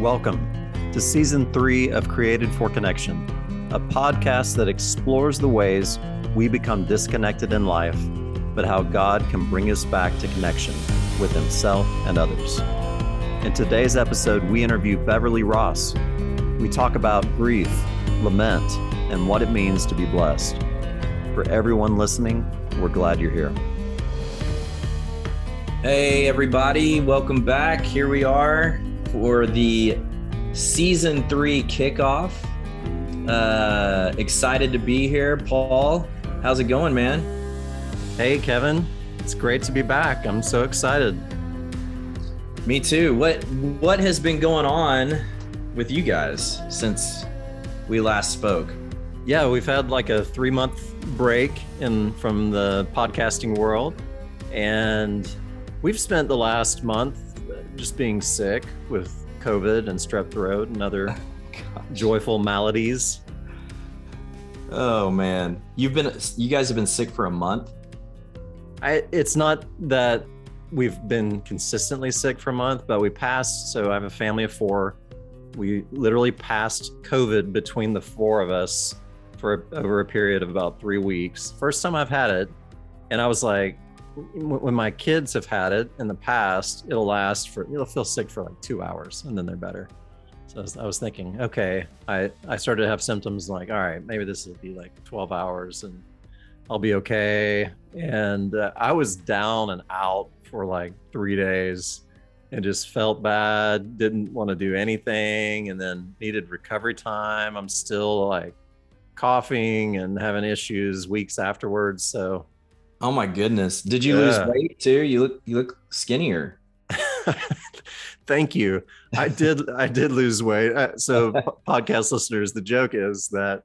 Welcome to season three of Created for Connection, a podcast that explores the ways we become disconnected in life, but how God can bring us back to connection with Himself and others. In today's episode, we interview Beverly Ross. We talk about grief, lament, and what it means to be blessed. For everyone listening, we're glad you're here. Hey, everybody, welcome back. Here we are for the season three kickoff. Uh, excited to be here. Paul, how's it going, man? Hey, Kevin. It's great to be back. I'm so excited. Me too. What what has been going on with you guys since we last spoke? Yeah, we've had like a three month break in from the podcasting world, and we've spent the last month just being sick with COVID and strep throat and other joyful maladies. Oh man, you've been you guys have been sick for a month. I it's not that we've been consistently sick for a month, but we passed. So I have a family of four. We literally passed COVID between the four of us for over a period of about three weeks. First time I've had it, and I was like, when my kids have had it in the past, it'll last for it'll feel sick for like two hours and then they're better. So I was, I was, thinking, okay, I I started to have symptoms like, all right, maybe this will be like 12 hours and I'll be okay. And uh, I was down and out for like three days and just felt bad, didn't want to do anything, and then needed recovery time. I'm still like coughing and having issues weeks afterwards. So Oh my goodness. Did you yeah. lose weight too? You look you look skinnier. Thank you. I did I did lose weight. Uh, so podcast listeners, the joke is that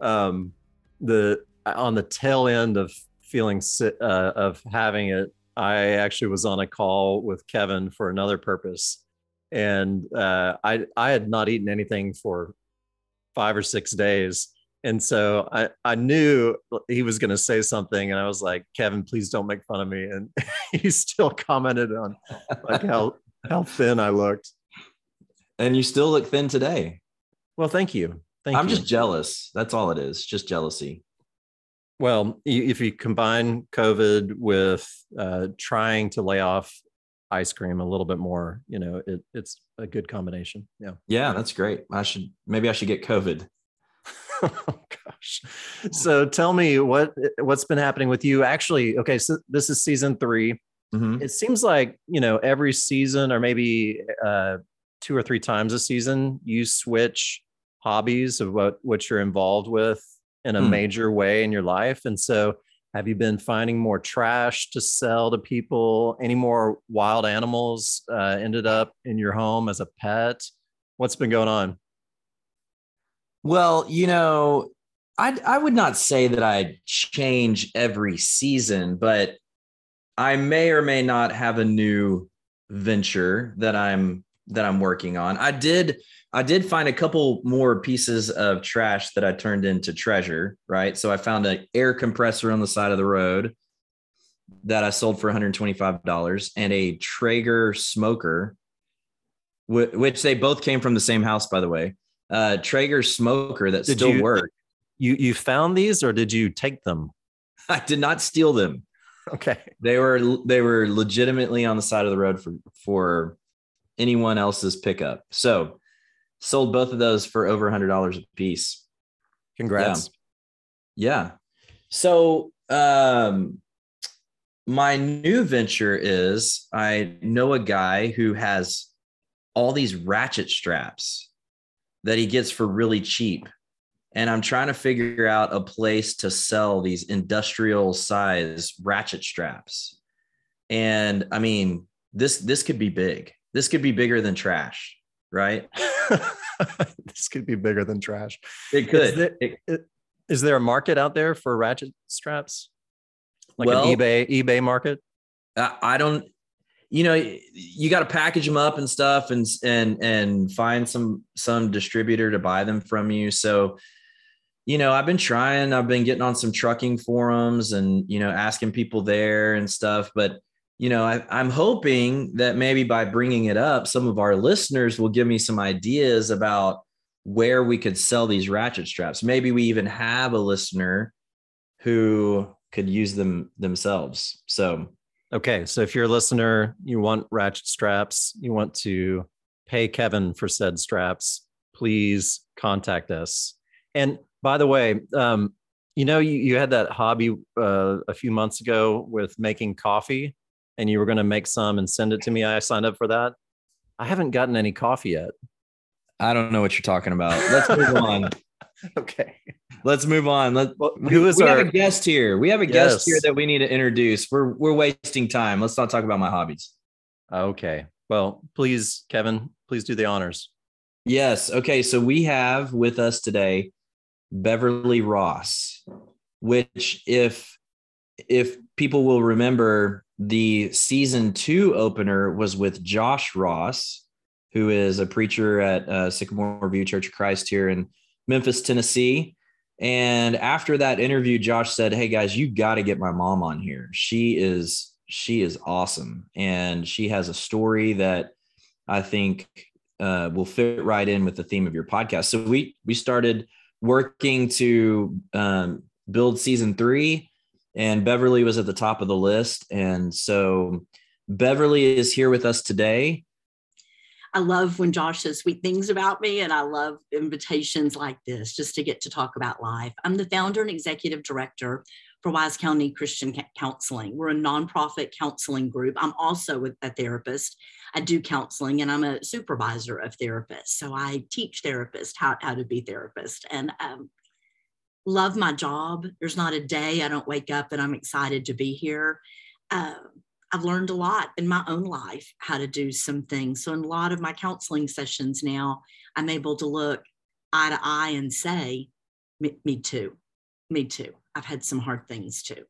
um the on the tail end of feeling uh, of having it, I actually was on a call with Kevin for another purpose. And uh, I I had not eaten anything for five or six days and so I, I knew he was going to say something and i was like kevin please don't make fun of me. And he still commented on like how how thin i looked. And you still look thin today. Well thank you. Thank i'm you. just jealous. That's all it is just jealousy. Well if you combine covid with uh, trying to lay off ice cream a little bit more you know it, it's a good combination. Yeah. Yeah that's great. I should maybe i should get covid oh gosh. So tell me what what's been happening with you. Actually, okay, so this is season 3 mm-hmm. It seems like you know every season, or maybe uh, two or three times a season, you switch hobbies of what what you're involved with in a mm. major way in your life. And so, have you been finding more trash to sell to people? Any more wild animals uh, ended up in your home as a pet? What's been going on? Well, you know, I I would not say that I change every season, but I may or may not have a new venture that I'm that I'm working on. I did I did find a couple more pieces of trash that I turned into treasure, right? So I found an air compressor on the side of the road that I sold for $125 and a Traeger smoker which they both came from the same house by the way uh, Traeger smoker that did still you, work. You you found these or did you take them? I did not steal them. Okay. They were they were legitimately on the side of the road for for anyone else's pickup. So sold both of those for over a hundred dollars a piece. Congrats. Yeah. yeah. So um my new venture is I know a guy who has all these ratchet straps that he gets for really cheap. And I'm trying to figure out a place to sell these industrial size ratchet straps. And I mean, this this could be big. This could be bigger than trash, right? this could be bigger than trash. It could. Is there, it, is there a market out there for ratchet straps? Like well, an eBay eBay market? I don't you know you got to package them up and stuff and and and find some some distributor to buy them from you so you know i've been trying i've been getting on some trucking forums and you know asking people there and stuff but you know, I, I'm hoping that maybe by bringing it up, some of our listeners will give me some ideas about where we could sell these ratchet straps. Maybe we even have a listener who could use them themselves. So, okay. So if you're a listener, you want ratchet straps, you want to pay Kevin for said straps, please contact us. And by the way, um, you know, you, you had that hobby uh, a few months ago with making coffee and you were going to make some and send it to me. I signed up for that. I haven't gotten any coffee yet. I don't know what you're talking about. Let's move on. okay. Let's move on. Let well, who is we our have a guest here. We have a yes. guest here that we need to introduce. We're we're wasting time. Let's not talk about my hobbies. Okay. Well, please, Kevin, please do the honors. Yes. Okay. So we have with us today Beverly Ross, which if if people will remember, the season two opener was with Josh Ross, who is a preacher at uh, Sycamore View Church of Christ here in Memphis, Tennessee. And after that interview, Josh said, "Hey guys, you got to get my mom on here. She is she is awesome, and she has a story that I think uh, will fit right in with the theme of your podcast." So we we started working to um, build season three, and Beverly was at the top of the list. And so Beverly is here with us today. I love when Josh says sweet things about me, and I love invitations like this just to get to talk about life. I'm the founder and executive director for Wise County Christian Counseling. We're a nonprofit counseling group. I'm also a therapist. I do counseling and I'm a supervisor of therapists. So I teach therapists how, how to be therapists and um, love my job. There's not a day I don't wake up and I'm excited to be here. Uh, I've learned a lot in my own life how to do some things. So in a lot of my counseling sessions now, I'm able to look eye to eye and say, me, me too, me too. I've had some hard things too.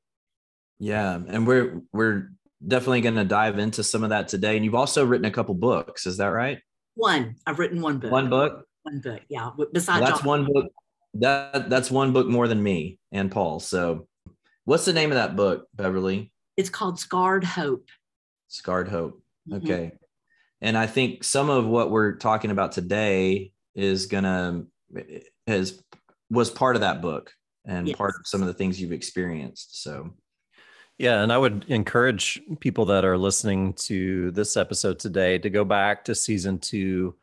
Yeah, and we're we're definitely going to dive into some of that today. And you've also written a couple books, is that right? One. I've written one book. One book. One book. Yeah. Besides, well, that's John. one book. That that's one book more than me and Paul. So, what's the name of that book, Beverly? It's called Scarred Hope. Scarred Hope. Mm-hmm. Okay. Mm-hmm. And I think some of what we're talking about today is gonna is was part of that book and yes. part of some of the things you've experienced. So yeah, and I would encourage people that are listening to this episode today to go back to season two,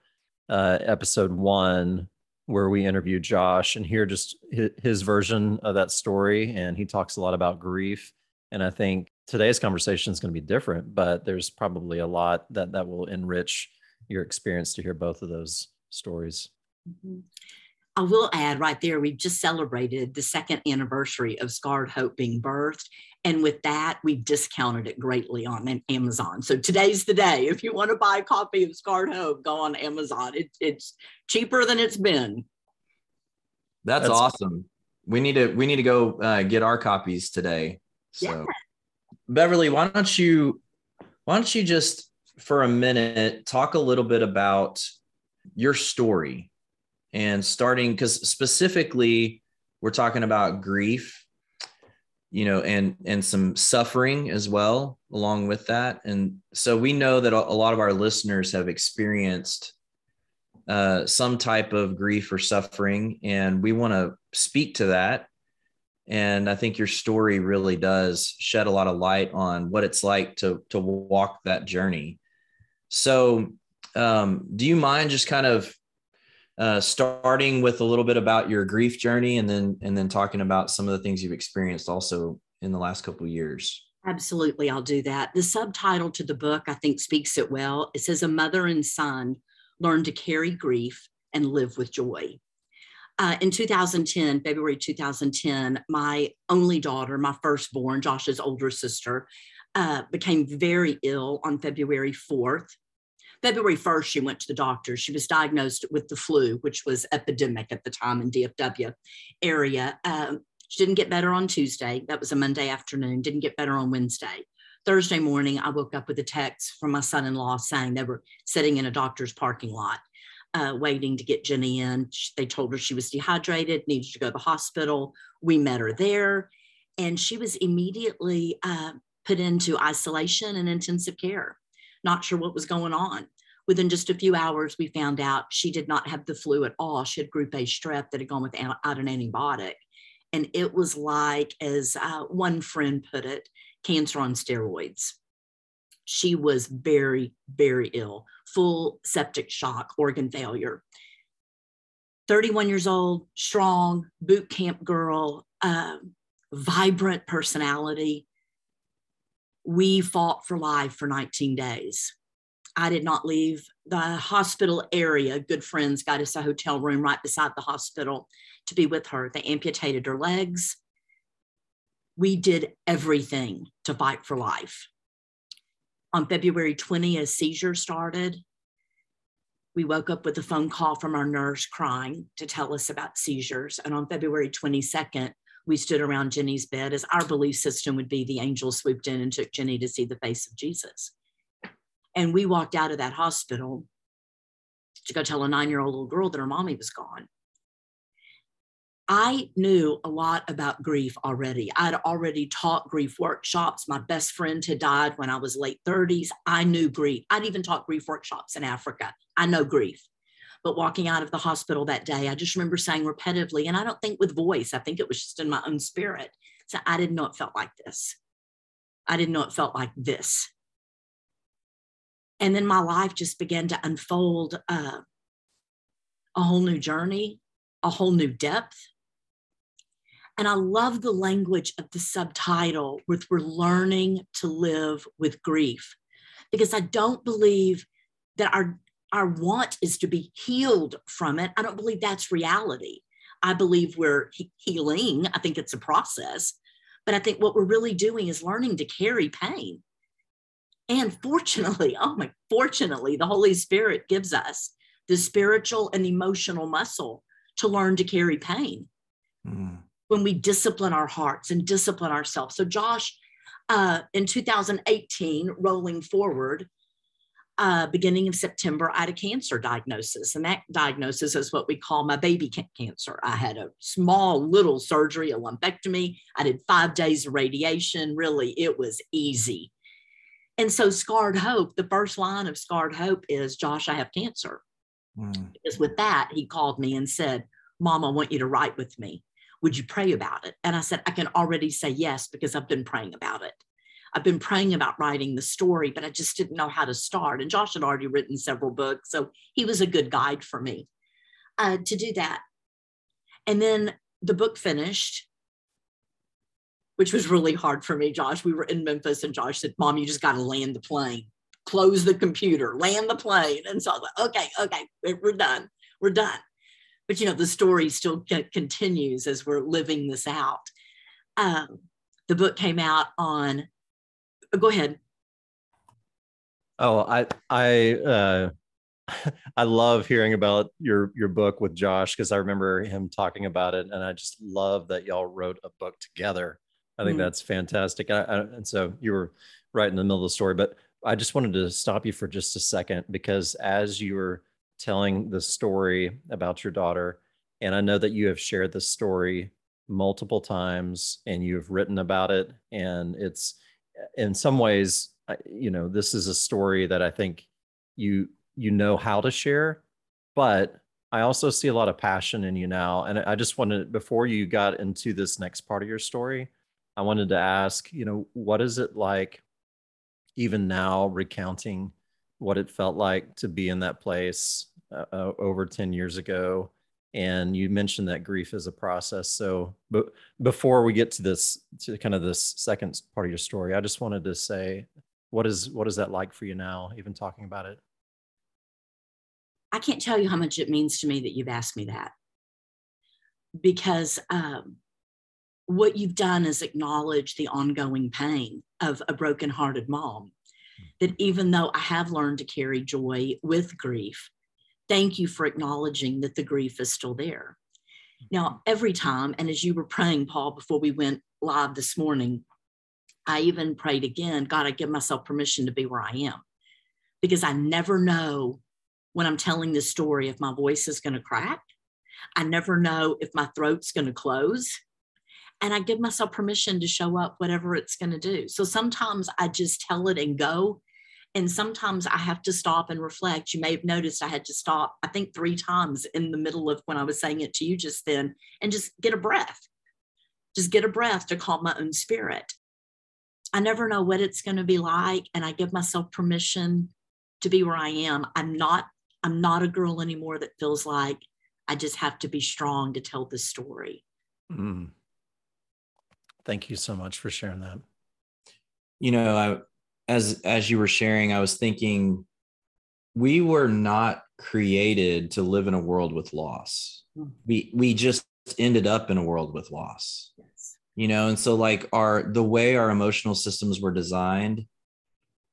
uh, episode one, where we interviewed Josh and hear just his version of that story. And he talks a lot about grief. And I think today's conversation is going to be different, but there's probably a lot that that will enrich your experience to hear both of those stories. Mm-hmm. I will add right there, we've just celebrated the second anniversary of Scarred Hope being birthed. And with that, we've discounted it greatly on Amazon. So today's the day. If you want to buy a copy of Scarred Hope, go on Amazon. It, it's cheaper than it's been. That's, That's awesome. We need to we need to go uh, get our copies today. So, yeah. Beverly, why don't you why don't you just for a minute talk a little bit about your story and starting because specifically we're talking about grief you know and and some suffering as well along with that. And so we know that a lot of our listeners have experienced uh, some type of grief or suffering and we want to speak to that and i think your story really does shed a lot of light on what it's like to to walk that journey. So um, do you mind just kind of uh, starting with a little bit about your grief journey and then and then talking about some of the things you've experienced also in the last couple of years? Absolutely i'll do that. The subtitle to the book i think speaks it well. It says a mother and son learn to carry grief and live with joy uh, in 2010 february 2010 my only daughter my firstborn josh's older sister uh, became very ill on february 4th February 1st, she went to the doctor. She was diagnosed with the flu, which was epidemic at the time in DFW area. Um, she didn't get better on Tuesday. That was a Monday afternoon. Didn't get better on Wednesday. Thursday morning, I woke up with a text from my son in law saying they were sitting in a doctor's parking lot. Uh, waiting to get Jenny in. They told her she was dehydrated, needed to go to the hospital. We met her there, and she was immediately uh, put into isolation and intensive care, not sure what was going on. Within just a few hours, we found out she did not have the flu at all. She had group A strep that had gone without an antibiotic. And it was like, as uh, one friend put it, cancer on steroids. She was very, very ill, full septic shock, organ failure. 31 years old, strong, boot camp girl, uh, vibrant personality. We fought for life for 19 days. I did not leave the hospital area. Good friends got us a hotel room right beside the hospital to be with her. They amputated her legs. We did everything to fight for life. On February 20, a seizure started. We woke up with a phone call from our nurse crying to tell us about seizures. And on February 22nd, we stood around Jenny's bed as our belief system would be the angel swooped in and took Jenny to see the face of Jesus. And we walked out of that hospital to go tell a nine year old little girl that her mommy was gone. I knew a lot about grief already. I'd already taught grief workshops. My best friend had died when I was late 30s. I knew grief. I'd even taught grief workshops in Africa. I know grief. But walking out of the hospital that day, I just remember saying repetitively, and I don't think with voice, I think it was just in my own spirit. So I didn't know it felt like this. I didn't know it felt like this. And then my life just began to unfold uh, a whole new journey, a whole new depth. And I love the language of the subtitle with we're learning to live with grief because I don't believe that our our want is to be healed from it. I don't believe that's reality. I believe we're healing. I think it's a process. But I think what we're really doing is learning to carry pain. And fortunately, oh my, fortunately, the Holy Spirit gives us the spiritual and emotional muscle to learn to carry pain mm. When we discipline our hearts and discipline ourselves. So, Josh, uh, in 2018, rolling forward, uh, beginning of September, I had a cancer diagnosis, and that diagnosis is what we call my baby cancer. I had a small little surgery, a lumpectomy. I did five days of radiation. Really, it was easy. And so, Scarred Hope, the first line of Scarred Hope is Josh, I have cancer. Mm. Because with that, he called me and said, Mom, I want you to write with me. Would you pray about it? And I said, I can already say yes because I've been praying about it. I've been praying about writing the story, but I just didn't know how to start. And Josh had already written several books, so he was a good guide for me uh, to do that. And then the book finished, which was really hard for me, Josh. We were in Memphis, and Josh said, Mom, you just got to land the plane, close the computer, land the plane. And so I was like, okay, okay, we're done. We're done. But you know, the story still continues as we're living this out. Um, the book came out on go ahead. Oh, I I uh, I love hearing about your your book with Josh because I remember him talking about it, and I just love that y'all wrote a book together. I think mm that's fantastic. I, I, and so you were right in the middle of the story, but I just wanted to stop you for just a second because as you were telling the story about your daughter, and I know that you have shared this story multiple times and you have written about it, and it's in some ways, you know, this is a story that I think you you know how to share, but I also see a lot of passion in you now. And I just wanted before you got into this next part of your story, I wanted to ask, you know, what is it like even now recounting what it felt like to be in that place uh, uh over 10 years ago. And you mentioned that grief is a process. So but before we get to this to kind of this second part of your story i just wanted to say what is what is that like for you now even talking about it? I can't tell you how much it means to me that you've asked me that. Because um, what you've done is acknowledge the ongoing pain of a broken-hearted mom. That even though i have learned to carry joy with grief thank you for acknowledging that the grief is still there. Now, mm-hmm. every time, and as you were praying, Paul, before we went live this morning, I even prayed again God, I give myself permission to be where I am because I never know when I'm telling this story if my voice is going to crack. I never know if my throat's going to close. and I give myself permission to show up whatever it's going to do. So sometimes I just tell it and go. And sometimes I have to stop and reflect. You may have noticed I had to stop, I think, three times in the middle of when I was saying it to you just then and just get a breath. Just get a breath to calm my own spirit. I never know what it's going to be like. And I give myself permission to be where I am. I'm not, I'm not a girl anymore that feels like I just have to be strong to tell the story. Mm. Thank you so much for sharing that. You know, I, as as you were sharing, I was thinking we were not created to live in a world with loss. Hmm. We we just ended up in a world with loss. Yes. You know, and so like our the way our emotional systems were designed,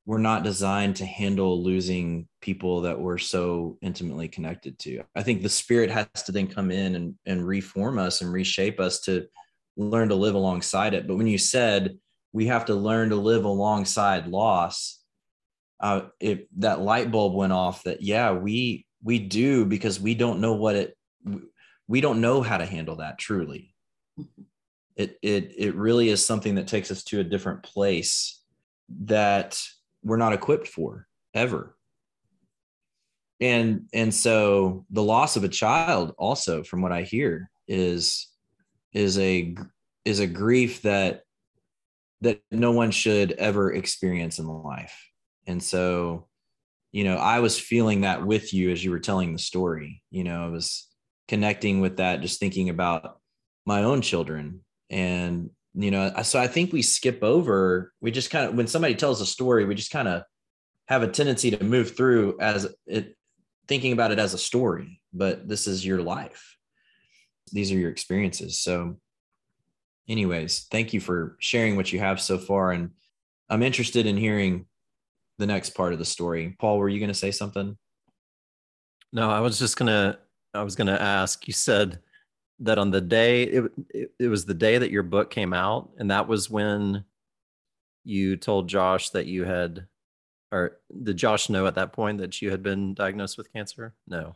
we're not designed to handle losing people that we're so intimately connected to. I think the spirit has to then come in and, and reform us and reshape us to learn to live alongside it. But when you said we have to learn to live alongside loss, uh, if that light bulb went off that yeah, we we do because we don't know what it we don't know how to handle that truly. It it it really is something that takes us to a different place that we're not equipped for ever. And and so the loss of a child also from what I hear is is a is a grief that that no one should ever experience in life. And so you know i was feeling that with you as you were telling the story. You know i was connecting with that just thinking about my own children. And you know so i think we skip over we just kind of when somebody tells a story we just kind of have a tendency to move through as it thinking about it as a story. But this is your life. These are your experiences. So anyways, thank you for sharing what you have so far. And I'm interested in hearing the next part of the story. Paul, were you going to say something? No, I was just going to, I was going to ask, you said that on the day, it, it, it was the day that your book came out. And that was when you told Josh that you had, or did Josh know at that point that you had been diagnosed with cancer? No.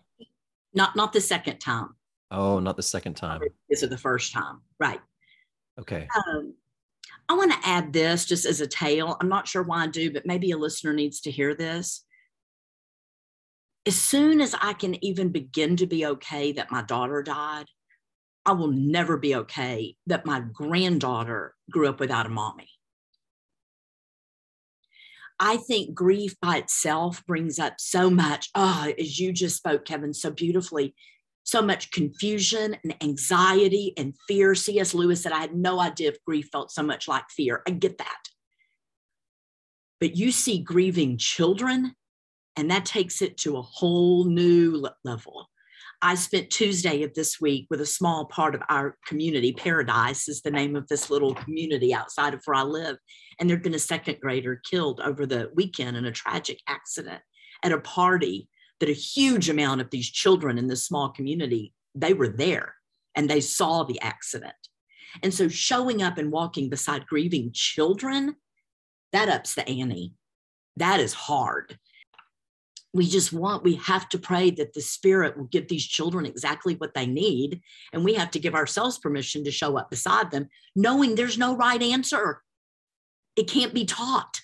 Not, not the second time. Oh, not the second time. This is the first time. Right. Okay. Um, I want to add this just as a tale. I'm not sure why I do, but maybe a listener needs to hear this. As soon as I can even begin to be okay that my daughter died, I will never be okay that my granddaughter grew up without a mommy. I think grief by itself brings up so much. Oh, as you just spoke, Kevin, so beautifully so much confusion and anxiety and fear. C.S. Lewis said, I had no idea if grief felt so much like fear. I get that. But you see grieving children, and that takes it to a whole new level. I spent Tuesday of this week with a small part of our community. Paradise is the name of this little community outside of where I live. And there'd been a second grader killed over the weekend in a tragic accident at a party that a huge amount of these children in this small community, they were there and they saw the accident. And so showing up and walking beside grieving children, that ups the ante. That is hard. We just want, we have to pray that the Spirit will give these children exactly what they need. And we have to give ourselves permission to show up beside them, knowing there's no right answer. It can't be taught.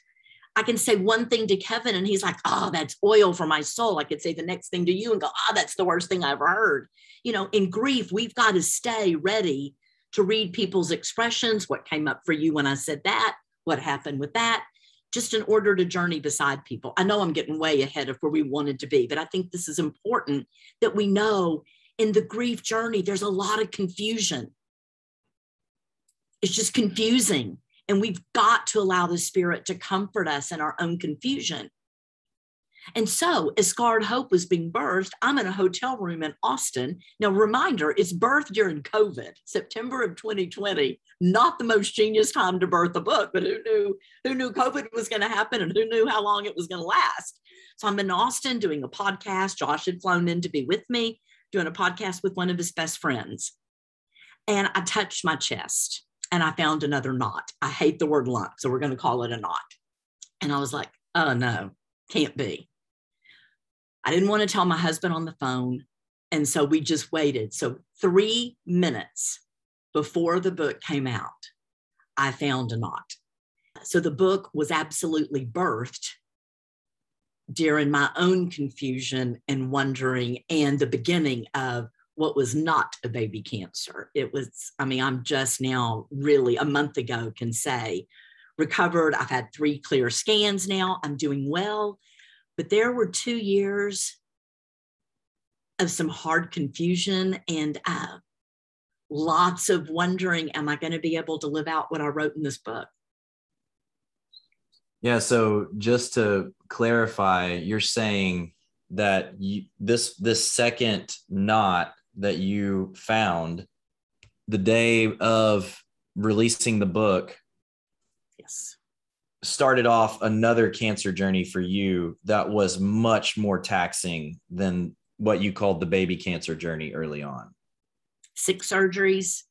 I can say one thing to Kevin and he's like, oh, that's oil for my soul. I could say the next thing to you and go, oh, that's the worst thing I ever heard. You know, in grief, we've got to stay ready to read people's expressions, what came up for you when I said that, what happened with that, just in order to journey beside people. I know I'm getting way ahead of where we wanted to be, but I think this is important that we know in the grief journey, there's a lot of confusion. It's just confusing. And we've got to allow the Spirit to comfort us in our own confusion. And so, as Scarred Hope was being birthed, I'm in a hotel room in Austin. Now, reminder, it's birthed during COVID, September of 2020. Not the most genius time to birth a book, but who knew who knew COVID was going to happen and who knew how long it was going to last? So I'm in Austin doing a podcast. Josh had flown in to be with me, doing a podcast with one of his best friends. And I touched my chest and I found another knot. I hate the word lump, so we're going to call it a knot. And I was like, oh no, can't be. I didn't want to tell my husband on the phone. And so we just waited. So three minutes before the book came out, I found a knot. So the book was absolutely birthed during my own confusion and wondering and the beginning of what was not a baby cancer. It was, I mean, I'm just now really a month ago can say recovered. I've had three clear scans now. I'm doing well. But there were two years of some hard confusion and uh, lots of wondering am I going to be able to live out what I wrote in this book? Yeah. So just to clarify, you're saying that you, this this second knot that you found the day of releasing the book yes. started off another cancer journey for you that was much more taxing than what you called the baby cancer journey early on? Six surgeries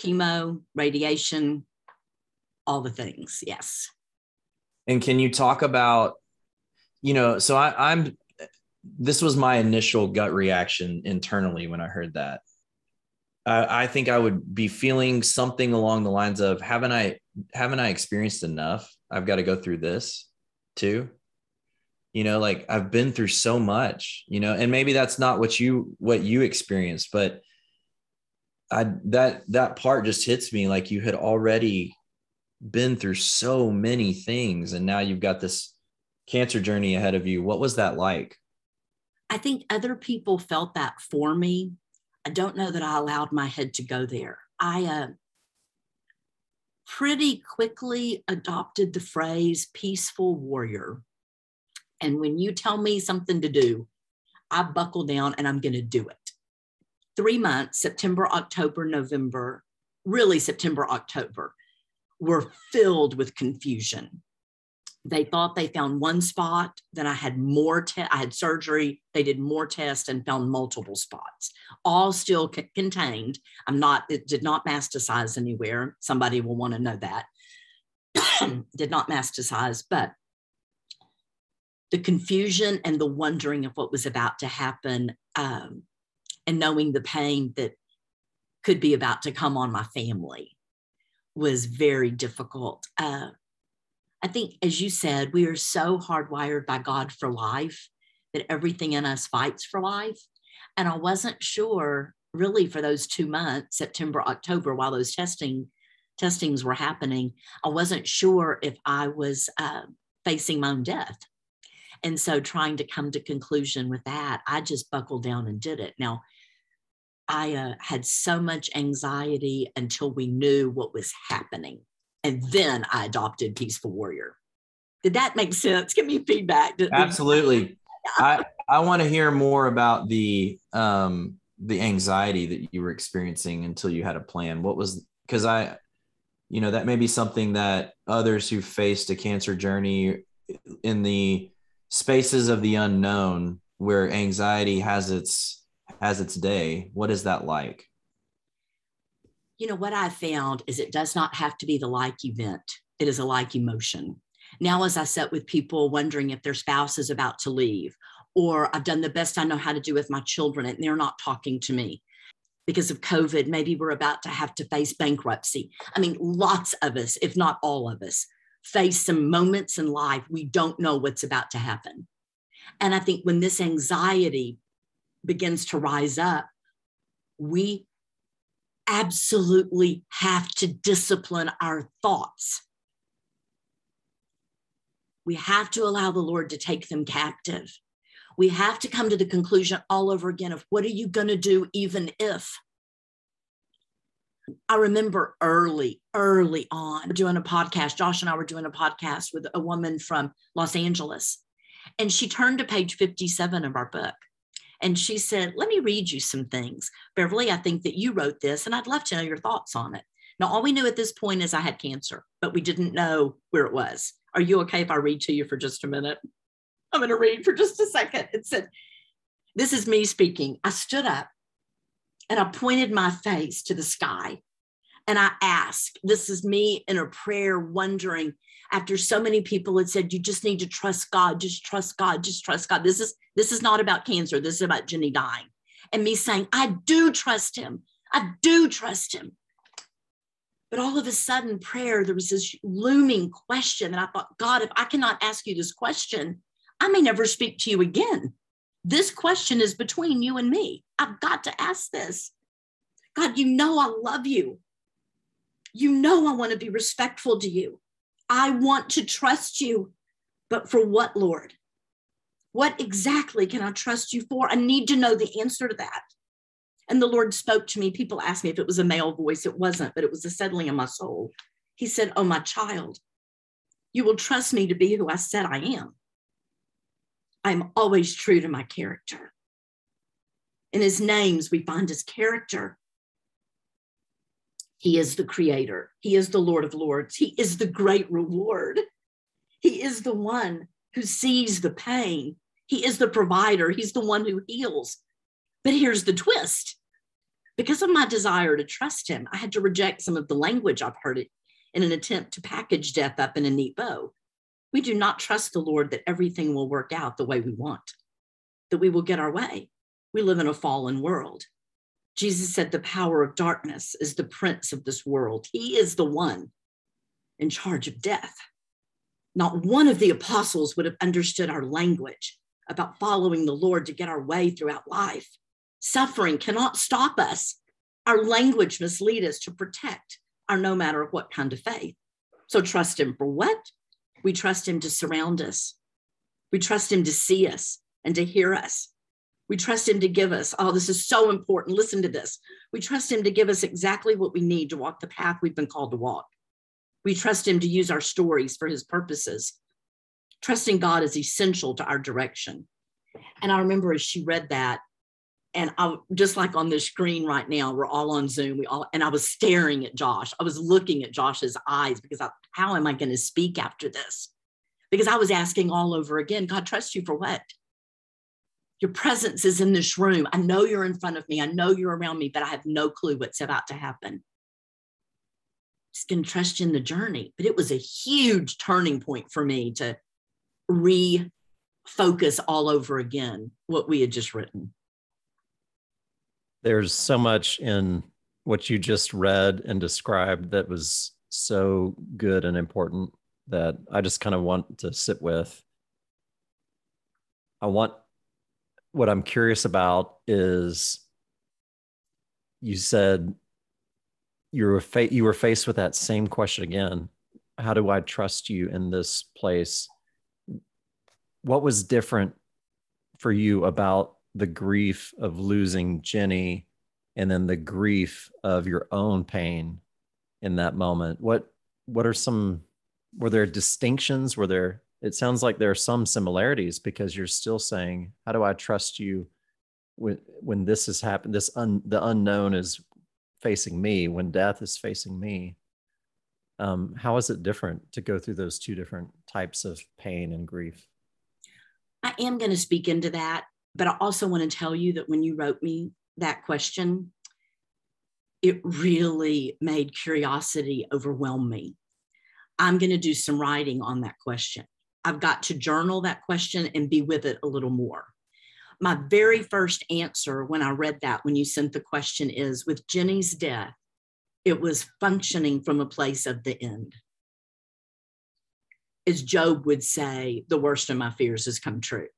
chemo radiation all the things. Yes. And can you talk about you know so I, i'm this was my initial gut reaction internally when I heard that. I, I think I would be feeling something along the lines of haven't I haven't I experienced enough? I've got to go through this too. You know, like I've been through so much, you know, and maybe that's not what you what you experienced, but I that that part just hits me like you had already been through so many things and now you've got this cancer journey ahead of you. What was that like? I think other people felt that for me. I don't know that I allowed my head to go there. I uh, pretty quickly adopted the phrase peaceful warrior. And when you tell me something to do, I buckle down and I'm going to do it. Three months, September, October, November, really September, October, were filled with confusion they thought they found one spot then i had more te- i had surgery they did more tests and found multiple spots. All still c- contained. I'm not it did not metastasize anywhere. Somebody will want to know that. Did not metastasize but the confusion and the wondering of what was about to happen um, and knowing the pain that could be about to come on my family was very difficult. Uh, I think, as you said, we are so hardwired by God for life that everything in us fights for life. And I wasn't sure really for those two months, September, October, while those testing testings were happening, I wasn't sure if I was uh, facing my own death. And so trying to come to conclusion with that, I just buckled down and did it. Now, I uh, had so much anxiety until we knew what was happening. And then I adopted Peaceful Warrior. Did that make sense? Give me feedback. Absolutely. I, I want to hear more about the um the anxiety that you were experiencing until you had a plan. What was because I you know that may be something that others who faced a cancer journey in the spaces of the unknown where anxiety has its has its day what is that like you know, what I found is it does not have to be the like event, it is a like emotion. Now, as I sit with people wondering if their spouse is about to leave, or I've done the best I know how to do with my children and they're not talking to me because of COVID, maybe we're about to have to face bankruptcy. I mean, lots of us, if not all of us, face some moments in life we don't know what's about to happen. And I think when this anxiety begins to rise up, we absolutely have to discipline our thoughts. We have to allow the Lord to take them captive. We have to come to the conclusion all over again of what are you going to do, even if. I remember early, early on doing a podcast. Josh and I were doing a podcast with a woman from Los Angeles, and she turned to page 57 of our book. And she said, Let me read you some things. Beverly, I think that you wrote this, and I'd love to know your thoughts on it. Now, all we knew at this point is I had cancer, but we didn't know where it was. Are you okay if I read to you for just a minute? I'm going to read for just a second. It said, This is me speaking. I stood up and I pointed my face to the sky and I ask, This is me in a prayer, wondering after so many people had said, You just need to trust God, just trust God, just trust God. This is this is not about cancer. This is about Jenny dying. And me saying, I do trust him. I do trust him. But all of a sudden, prayer, there was this looming question. And I thought, God, if I cannot ask you this question, I may never speak to you again. This question is between you and me. I've got to ask this. God, you know I love you. You know I want to be respectful to you. I want to trust you. But for what, Lord? What exactly can I trust you for? I need to know the answer to that. And the Lord spoke to me. People asked me if it was a male voice. It wasn't, but it was a settling in my soul. He said, Oh, my child, you will trust me to be who I said I am. I'm always true to my character. In his names, we find his character. He is the creator. He is the Lord of Lords. He is the great reward. He is the one who sees the pain. He is the provider. He's the one who heals. But here's the twist because of my desire to trust him, I had to reject some of the language I've heard it in an attempt to package death up in a neat bow. We do not trust the Lord that everything will work out the way we want, that we will get our way. We live in a fallen world. Jesus said the power of darkness is the prince of this world. He is the one in charge of death. Not one of the apostles would have understood our language about following the Lord to get our way throughout life. Suffering cannot stop us. Our language must lead us to protect our no matter what kind of faith. So trust Him for what? We trust Him to surround us. We trust Him to see us and to hear us. We trust Him to give us, oh, this is so important. Listen to this. We trust Him to give us exactly what we need to walk the path we've been called to walk. We trust Him to use our stories for His purposes. Trusting God is essential to our direction. And I remember as she read that, and I just like on the screen right now, we're all on Zoom. We all and I was staring at Josh. I was looking at Josh's eyes because I, how am I going to speak after this? Because I was asking all over again, God, trust you for what? Your presence is in this room. I know you're in front of me. I know you're around me, but I have no clue what's about to happen. Just going to trust you in the journey. But it was a huge turning point for me to refocus all over again what we had just written there's so much in what you just read and described that was so good and important that I just kind of want to sit with. I want what I'm curious about is you said you were fa- you were faced with that same question again. How do I trust you in this place? What was different for you about the grief of losing Jenny and then the grief of your own pain in that moment what what are some were there distinctions were there it sounds like there are some similarities because you're still saying how do i trust you when when this has happened this un, the unknown is facing me when death is facing me um, how is it different to go through those two different types of pain and grief i am going to speak into that but I also want to tell you that when you wrote me that question, it really made curiosity overwhelm me. I'm going to do some writing on that question. I've got to journal that question and be with it a little more. My very first answer when I read that, when you sent the question, is with Jenny's death, it was functioning from a place of the end. As Job would say, the worst of my fears has come true.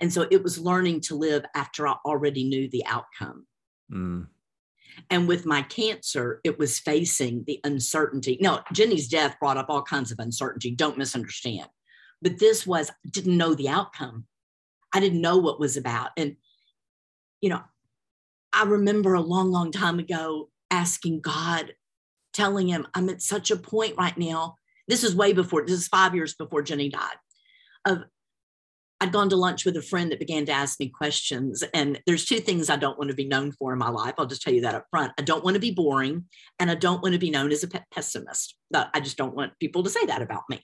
And so it was learning to live after I already knew the outcome. Mm. And with my cancer, it was facing the uncertainty. No, Jenny's death brought up all kinds of uncertainty. Don't misunderstand. But this was—I didn't know the outcome. I didn't know what was about. And, you know, I remember a long, long time ago asking God, telling him, I'm at such a point right now. This is way before, this is five years before Jenny died, of I'd gone to lunch with a friend that began to ask me questions. And there's two things I don't want to be known for in my life. I'll just tell you that up front. I don't want to be boring and I don't want to be known as a pessimist. I just don't want people to say that about me.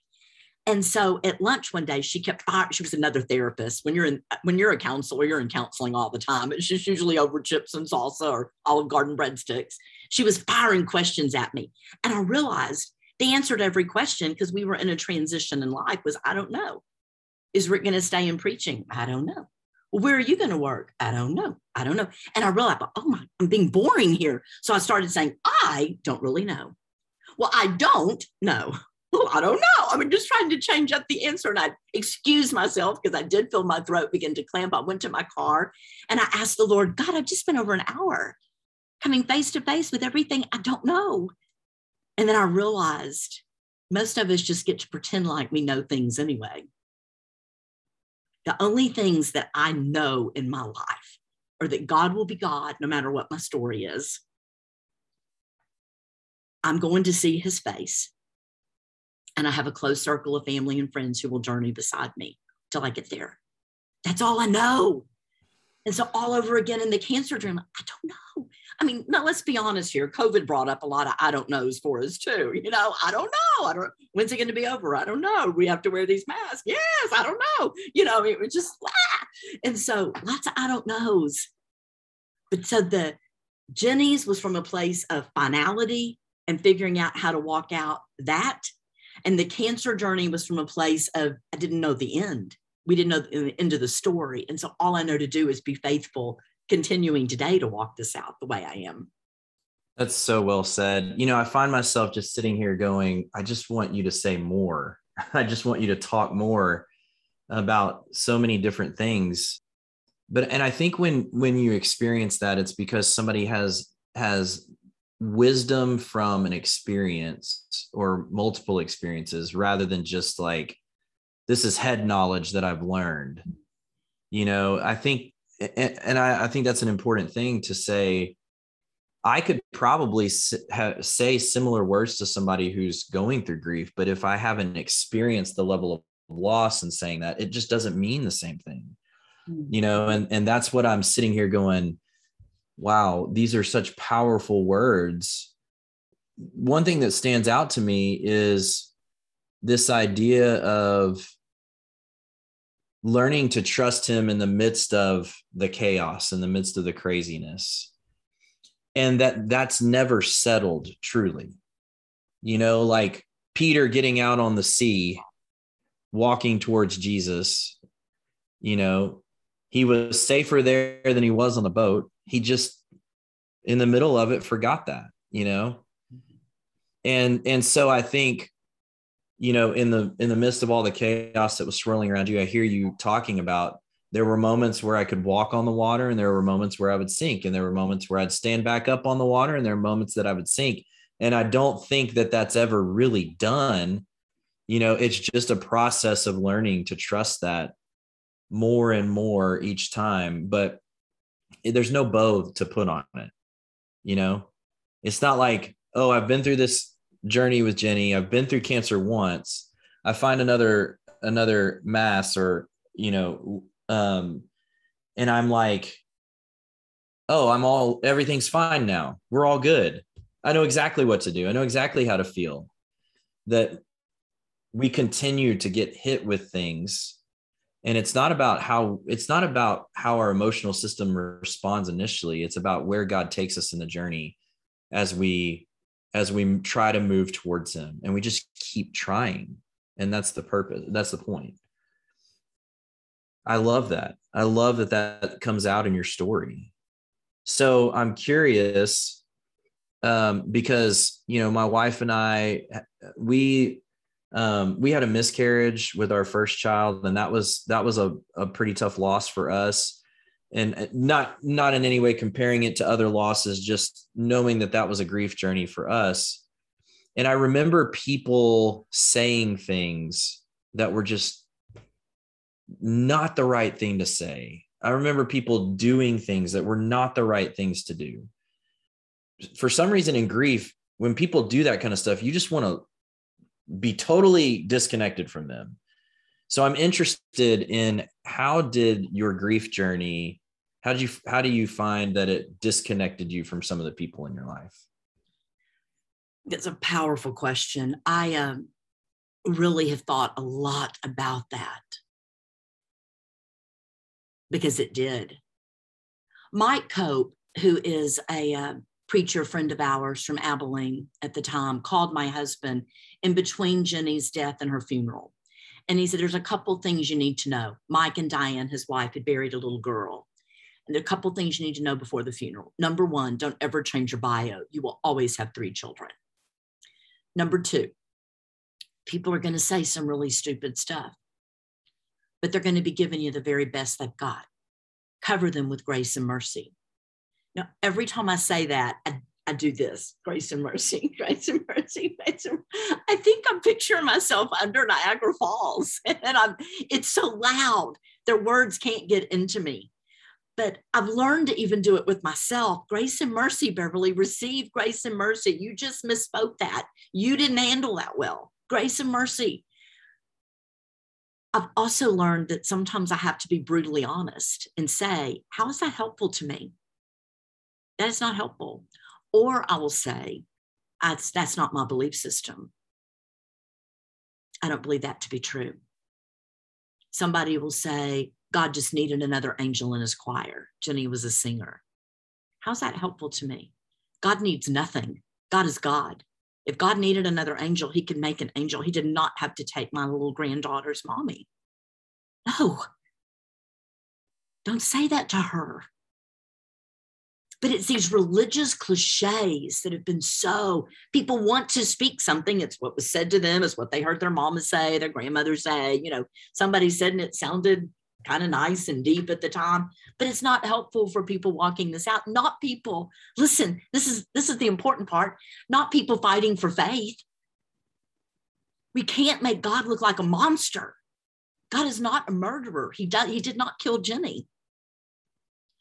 And so at lunch one day, she kept. She was another therapist. When you're in, when you're a counselor, you're in counseling all the time. It's just usually over chips and salsa or Olive Garden breadsticks. She was firing questions at me, and I realized the answer to every question because we were in a transition in life was I don't know. Is Rick going to stay in preaching? I don't know. where are you going to work? I don't know. I don't know. And I realized, oh my, I'm being boring here. So I started saying, I don't really know. Well, I don't know. Well, I don't know. I mean, just trying to change up the answer. And I excused myself because I did feel my throat begin to clamp. I went to my car and I asked the Lord, God, I've just been over an hour coming face to face with everything I don't know. And then I realized most of us just get to pretend like we know things anyway. The only things that I know in my life are that God will be God no matter what my story is. I'm going to see his face. And I have a close circle of family and friends who will journey beside me till I get there. That's all I know. And so all over again in the cancer dream, I don't know. I mean, now let's be honest here. COVID brought up a lot of I don't knows for us too. You know, I don't know. I don't when's it going to be over? I don't know. We have to wear these masks. Yes, I don't know. You know, it was just ah. and so lots of I don't knows. But so the Jenny's was from a place of finality and figuring out how to walk out that. And the cancer journey was from a place of I didn't know the end we didn't know the end of the story. And so all I know to do is be faithful, continuing today to walk this out the way I am. That's so well said. You know, I find myself just sitting here going, I just want you to say more. I just want you to talk more about so many different things. But and I think when when you experience that it's because somebody has has wisdom from an experience or multiple experiences rather than just like this is head knowledge that I've learned. You know, I think, and I, I think that's an important thing to say. I could probably say similar words to somebody who's going through grief, but if I haven't experienced the level of loss and saying that, it just doesn't mean the same thing. Hmm. You know, and and that's what I'm sitting here going, wow, these are such powerful words. One thing that stands out to me is this idea of learning to trust him in the midst of the chaos in the midst of the craziness. And that that's never settled truly. You know like peter getting out on the sea walking towards jesus you know he was safer there than he was on the boat. He just in the middle of it forgot that you know? Mm-hmm. And and so i think you know in the in the midst of all the chaos that was swirling around you i hear you talking about there were moments where i could walk on the water and there were moments where i would sink and there were moments where i'd stand back up on the water and there were moments that i would sink. And i don't think that that's ever really done. You know it's just a process of learning to trust that more and more each time but there's no bow to put on it you know? It's not like oh i've been through this journey with Jenny. I've been through cancer once. I find another another mass or you know um and I'm like oh, I'm all everything's fine now. We're all good. I know exactly what to do. I know exactly how to feel. That we continue to get hit with things and it's not about how it's not about how our emotional system responds initially it's about where god takes us in the journey as we as we try to move towards him and we just keep trying. And that's the purpose that's the point. I love that. I love that that comes out in your story. So i'm curious um, because you know my wife and i we um, we had a miscarriage with our first child and that was that was a, a pretty tough loss for us and uh, not not in any way comparing it to other losses just knowing that that was a grief journey for us. And i remember people saying things that were just not the right thing to say. I remember people doing things that were not the right things to do. For some reason in grief when people do that kind of stuff you just want to be totally disconnected from them. So i'm interested in how did your grief journey how did you how do you find that it disconnected you from some of the people in your life? That's a powerful question. I um, really have thought a lot about that. Because it did. Mike cope who is a uh, preacher friend of ours from abilene at the time called my husband in between jenny's death and her funeral. And he said, There's a couple things you need to know. Mike and Diane, his wife, had buried a little girl. And there are a couple things you need to know before the funeral. Number one, don't ever change your bio. You will always have three children. Number two, people are going to say some really stupid stuff, but they're going to be giving you the very best they've got. Cover them with grace and mercy. Now, every time I say that, I, I do this grace and mercy, grace and mercy, grace and I think I'm picturing myself under Niagara Falls and I'm it's so loud. Their words can't get into me but I've learned to even do it with myself. Grace and mercy, Beverly, receive grace and mercy. You just misspoke that. You didn't handle that well. Grace and mercy. I've also learned that sometimes I have to be brutally honest and say, How is that helpful to me? That is not helpful. Or I will say, That's, that's not my belief system. I don't believe that to be true. Somebody will say, God just needed another angel in his choir. Jenny was a singer. How's that helpful to me? God needs nothing. God is God. If God needed another angel, he could make an angel. He did not have to take my little granddaughter's mommy. No. Don't say that to her. But it's these religious cliches that have been so, people want to speak something. It's what was said to them, it's what they heard their mama say, their grandmother say. You know, somebody said and it sounded kind of nice and deep at the time but it's not helpful for people walking this out not people listen this is this is the important part not people fighting for faith. We can't make god look like a monster. God is not a murderer. He does he did not kill jenny.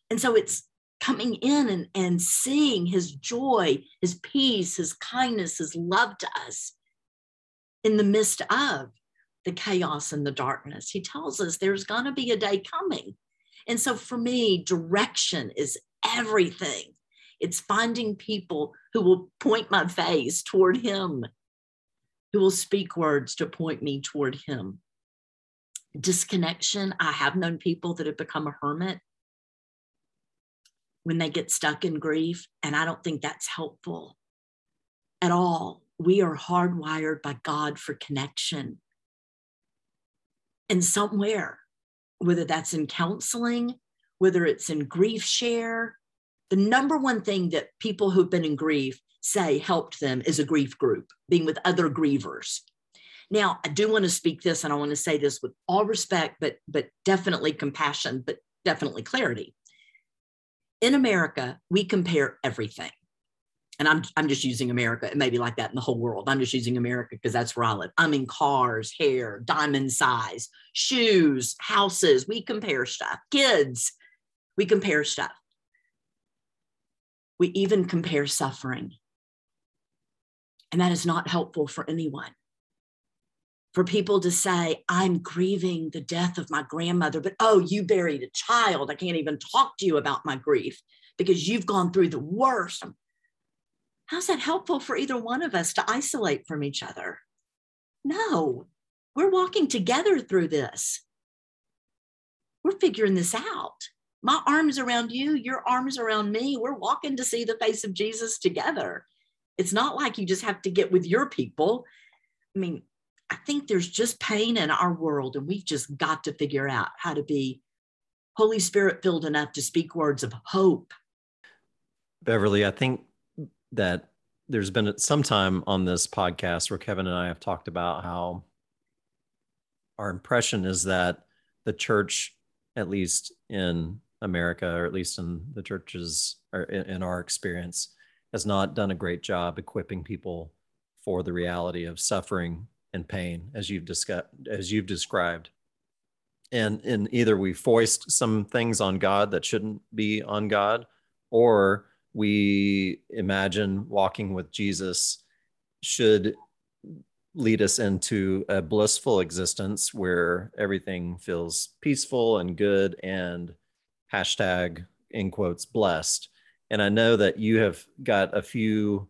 And so it's coming in and, and seeing his joy his peace his kindness his love to us in the midst of the chaos and the darkness. He tells us there's going to be a day coming. And so for me, direction is everything. It's finding people who will point my face toward Him, who will speak words to point me toward Him. Disconnection. I have known people that have become a hermit when they get stuck in grief, and I don't think that's helpful at all. We are hardwired by God for connection and somewhere, whether that's in counseling, whether it's in grief share, the number one thing that people who've been in grief say helped them is a grief group, being with other grievers. Now, I do want to speak this, and I want to say this with all respect, but but definitely compassion, but definitely clarity. In America, we compare everything and I'm, I'm just using America. It may be like that in the whole world. I'm just using America because that's where I live. I mean, cars, hair, diamond size, shoes, houses. We compare stuff. Kids, we compare stuff. We even compare suffering. And that is not helpful for anyone. For people to say, I'm grieving the death of my grandmother, but oh, you buried a child. I can't even talk to you about my grief because you've gone through the worst. I'm How's that helpful for either one of us to isolate from each other? No, we're walking together through this. We're figuring this out. My arms around you, your arms around me. We're walking to see the face of Jesus together. It's not like you just have to get with your people. I mean, I think there's just pain in our world, and we've just got to figure out how to be Holy Spirit filled enough to speak words of hope. Beverly, I think that there's been some time on this podcast where Kevin and I have talked about how our impression is that the church, at least in America, or at least in the churches, or in our experience, has not done a great job equipping people for the reality of suffering and pain, as you've discussed, as you've described. And in either we foist some things on God that shouldn't be on God, or we imagine walking with Jesus should lead us into a blissful existence where everything feels peaceful and good and hashtag in quotes blessed. And i know that you have got a few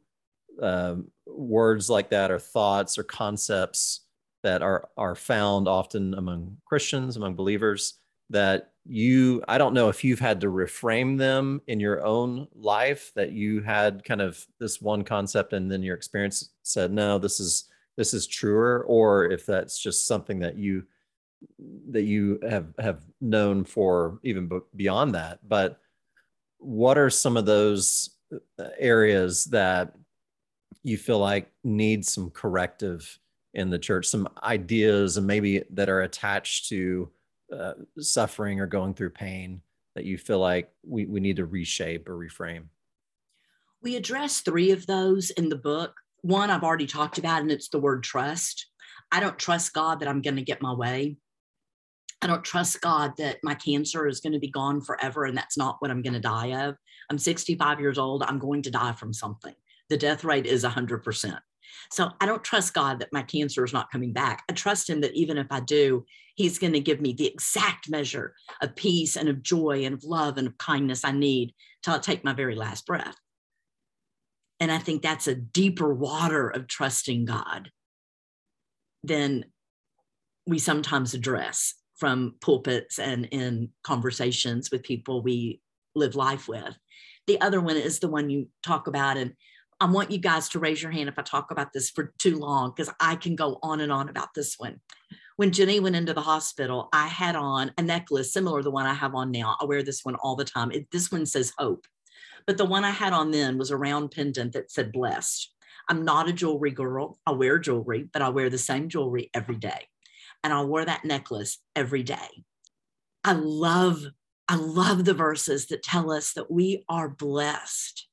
um, words like that or thoughts or concepts that are are found often among christians among believers that you i don't know if you've had to reframe them in your own life that you had kind of this one concept and then your experience said no this is this is truer or if that's just something that you that you have have known for even beyond that. But what are some of those uh, areas that you feel like need some corrective in the church some ideas and maybe that are attached to uh, suffering or going through pain that you feel like we, we need to reshape or reframe we address three of those in the book one i've already talked about and it's the word trust i don't trust god that i'm going to get my way I don't trust God that my cancer is going to be gone forever and that's not what I'm going to die of. I'm 65 years old. I'm going to die from something. The death rate is 100%. So I don't trust God that my cancer is not coming back. I trust Him that even if I do, He's going to give me the exact measure of peace and of joy and of love and of kindness I need till I take my very last breath. And I think that's a deeper water of trusting God than we sometimes address from pulpits and in conversations with people we live life with. The other one is the one you talk about. And I want you guys to raise your hand if I talk about this for too long, because I can go on and on about this one. When Jenny went into the hospital, I had on a necklace similar to the one I have on now. I wear this one all the time. It, this one says hope. But the one I had on then was a round pendant that said blessed. I'm not a jewelry girl. I wear jewelry, but I wear the same jewelry every day and I wore that necklace every day. I love, I love the verses that tell us that we are blessed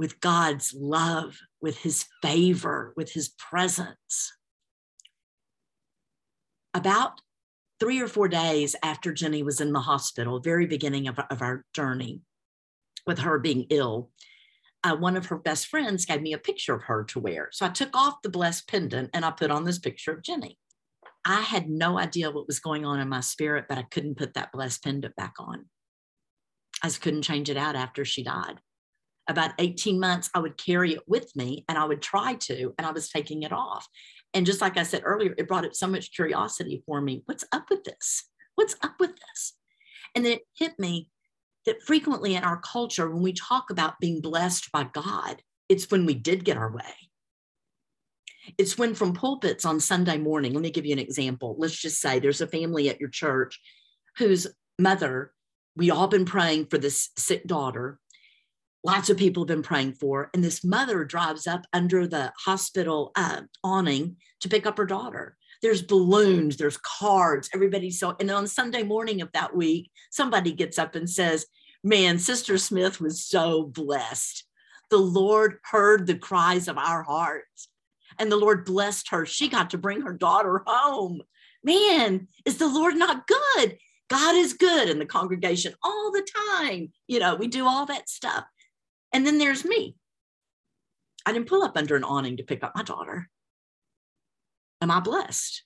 with God's love, with his favor, with his presence. About three or four days after Jenny was in the hospital, very beginning of, of our journey with her being ill, uh, one of her best friends gave me a picture of her to wear. So I took off the blessed pendant and I put on this picture of Jenny. I had no idea what was going on in my spirit, but I couldn't put that blessed pendant back on. I just couldn't change it out after she died. About 18 months, I would carry it with me and I would try to, and I was taking it off. And just like I said earlier, it brought up so much curiosity for me. What's up with this? What's up with this? And then it hit me that frequently in our culture, when we talk about being blessed by God, it's when we did get our way. It's when from pulpits on Sunday morning, let me give you an example. Let's just say there's a family at your church whose mother, we all been praying for this sick daughter. Lots of people have been praying for, and this mother drives up under the hospital uh, awning to pick up her daughter there's balloons, there's cards, everybody's so, and on Sunday morning of that week, somebody gets up and says, Man, Sister Smith was so blessed. The Lord heard the cries of our hearts, and the Lord blessed her. She got to bring her daughter home. Man, is the Lord not good? God is good in the congregation all the time. You know, we do all that stuff. And then there's me. I didn't pull up under an awning to pick up my daughter. Am I blessed?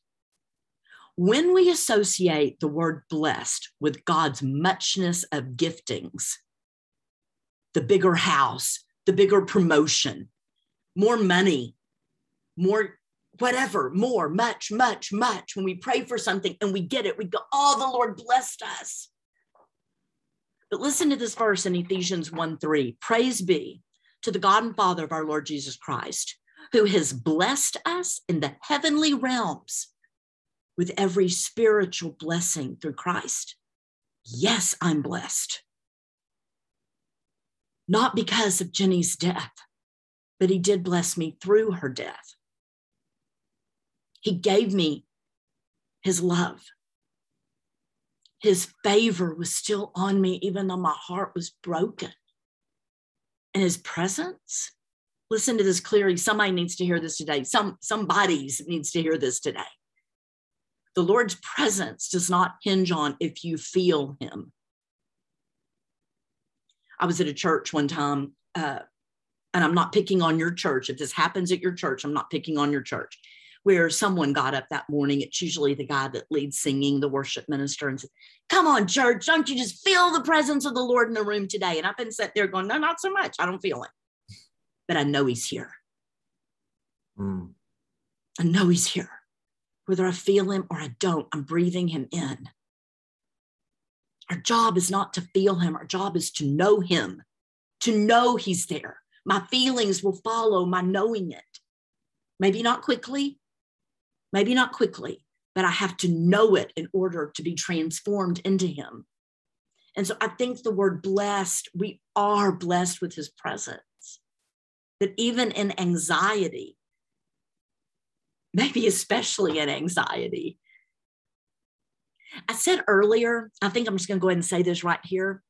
When we associate the word blessed with God's muchness of giftings, the bigger house, the bigger promotion, more money, more whatever, more, much, much, much. When we pray for something and we get it, we go, Oh, the Lord blessed us. But listen to this verse in Ephesians 1 3. Praise be to the God and Father of our Lord Jesus Christ, who has blessed us in the heavenly realms with every spiritual blessing through Christ. Yes, I'm blessed. Not because of Jenny's death, but he did bless me through her death. He gave me his love. His favor was still on me, even though my heart was broken. And his presence, listen to this clearly. Somebody needs to hear this today. Some somebody's needs to hear this today. The Lord's presence does not hinge on if you feel Him. I was at a church one time, uh, and I'm not picking on your church. If this happens at your church, I'm not picking on your church. Where someone got up that morning, it's usually the guy that leads singing, the worship minister, and said, Come on, church, don't you just feel the presence of the Lord in the room today? And I've been sitting there going, No, not so much. I don't feel it. But I know He's here. Mm. I know He's here. Whether I feel him or I don't, I'm breathing him in. Our job is not to feel him, our job is to know him, to know he's there. My feelings will follow my knowing it. Maybe not quickly, maybe not quickly, but I have to know it in order to be transformed into Him. And so I think the word blessed, we are blessed with His presence. That even in anxiety, maybe especially in anxiety, I said earlier, I think I'm just going to go ahead and say this right here.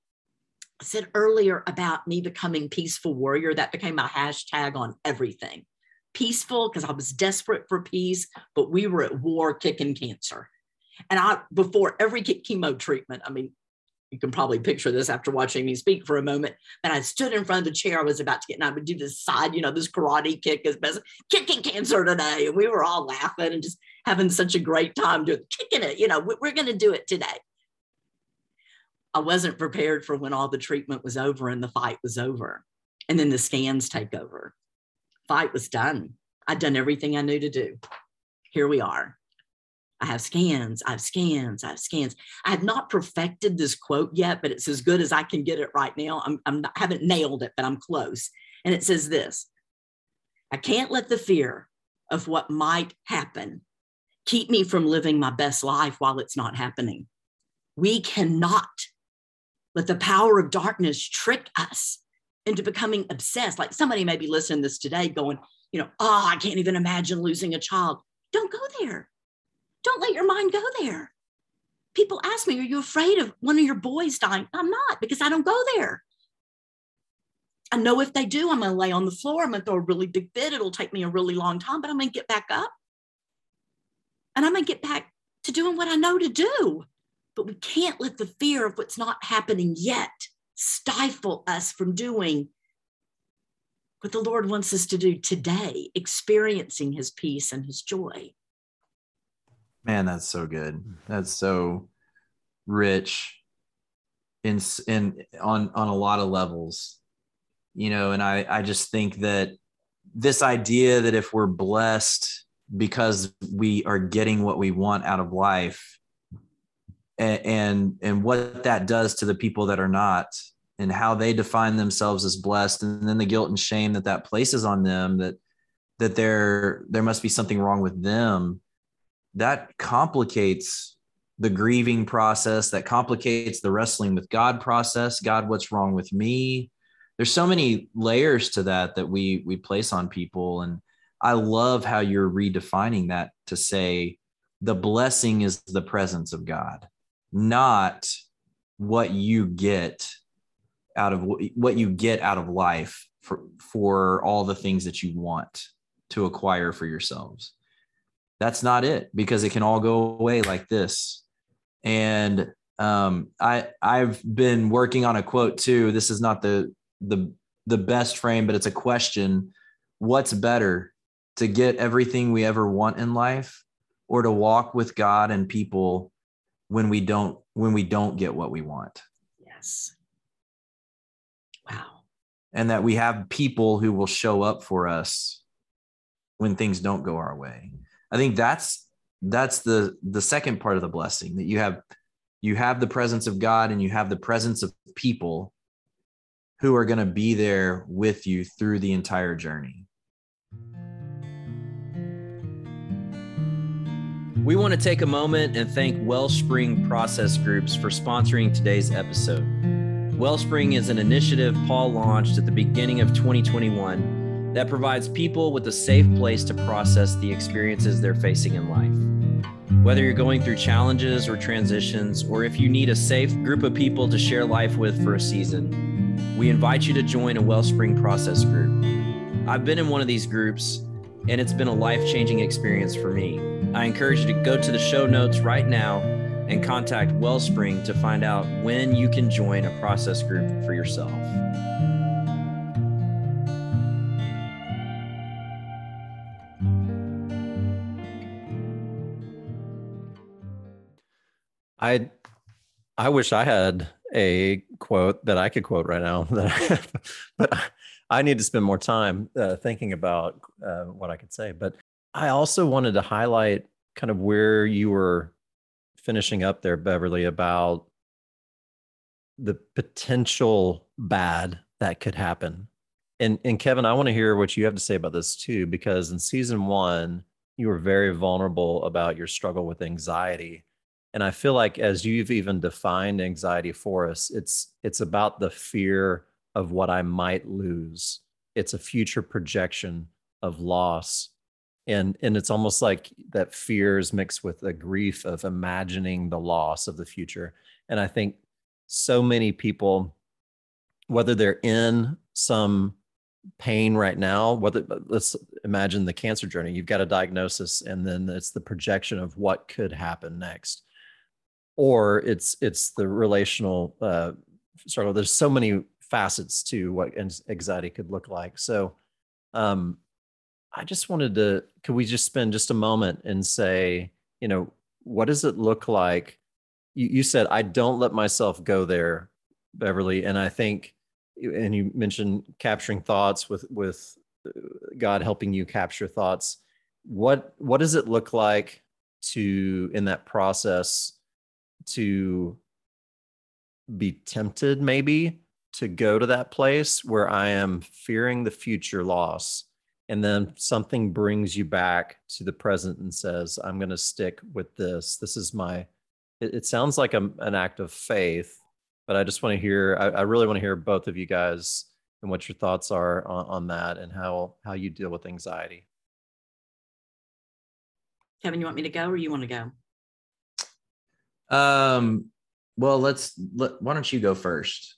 I said earlier about me becoming peaceful warrior. That became my hashtag on everything. Peaceful because I was desperate for peace, but we were at war kicking cancer. And I, before every chemo treatment, I mean, you can probably picture this after watching me speak for a moment. But I stood in front of the chair I was about to get, and I would do this side, you know, this karate kick as best kicking cancer today. And we were all laughing and just having such a great time doing kicking it. You know, we're going to do it today. I wasn't prepared for when all the treatment was over and the fight was over. And then the scans take over. Fight was done. I'd done everything I knew to do. Here we are. I have scans, I have scans, I have scans. I have not perfected this quote yet, but it's as good as I can get it right now. I'm, I'm not, I haven't nailed it, but I'm close. And it says this I can't let the fear of what might happen keep me from living my best life while it's not happening. We cannot let the power of darkness trick us into becoming obsessed. Like somebody may be listening to this today going, you know, oh, I can't even imagine losing a child. Don't go there. Don't let your mind go there. People ask me, Are you afraid of one of your boys dying? I'm not because I don't go there. I know if they do, I'm going to lay on the floor. I'm going to throw a really big fit. It'll take me a really long time, but I'm going to get back up and I'm going to get back to doing what I know to do. But we can't let the fear of what's not happening yet stifle us from doing what the Lord wants us to do today, experiencing his peace and his joy. Man, that's so good. That's so rich in in on on a lot of levels. You know, and I I just think that this idea that if we're blessed because we are getting what we want out of life and and, what that does to the people that are not and how they define themselves as blessed and then the guilt and shame that that places on them that that there there must be something wrong with them that complicates the grieving process that complicates the wrestling with god process god what's wrong with me? There's so many layers to that that we we place on people. And i love how you're redefining that to say the blessing is the presence of god not what you get out of what you get out of life for for all the things that you want to acquire for yourselves. That's not it because it can all go away like this. And um, i i've been working on a quote too. This is not the the the best frame but it's a question. What's better to get everything we ever want in life or to walk with god and people when we don't when we don't get what we want. Yes. Wow. And that we have people who will show up for us when things don't go our way. I think that's that's the the second part of the blessing that you have you have the presence of God and you have the presence of people who are going to be there with you through the entire journey. We want to take a moment and thank Wellspring Process Groups for sponsoring today's episode. Wellspring is an initiative Paul launched at the beginning of 2021 that provides people with a safe place to process the experiences they're facing in life. Whether you're going through challenges or transitions, or if you need a safe group of people to share life with for a season, we invite you to join a Wellspring Process group. I've been in one of these groups, and it's been a life changing experience for me. I encourage you to go to the show notes right now and contact Wellspring to find out when you can join a process group for yourself. I I wish I had a quote that I could quote right now, but I need to spend more time uh, thinking about uh, what I could say. But I also wanted to highlight kind of where you were finishing up there, Beverly, about the potential bad that could happen. And and Kevin, I want to hear what you have to say about this too, because in season one, you were very vulnerable about your struggle with anxiety. And I feel like as you've even defined anxiety for us, it's it's about the fear of what I might lose. It's a future projection of loss. And and it's almost like that fear is mixed with the grief of imagining the loss of the future. And I think so many people, whether they're in some pain right now whether let's imagine the cancer journey you've got a diagnosis and then it's the projection of what could happen next or it's it's the relational uh struggle there's so many facets to what anxiety could look like so um i just wanted to could we just spend just a moment and say you know what does it look like you, you said i don't let myself go there beverly and i think and you mentioned capturing thoughts with with uh, God helping you capture thoughts. What what does it look like to in that process to be tempted maybe to go to that place where I am fearing the future loss and then something brings you back to the present and says i'm going to stick with this this is my it, it sounds like a, an act of faith but I just want to hear. I, I really want to hear both of you guys and what your thoughts are on, on that and how how you deal with anxiety. Kevin, you want me to go or you want to go? Um. Well, let's. Let, why don't you go first?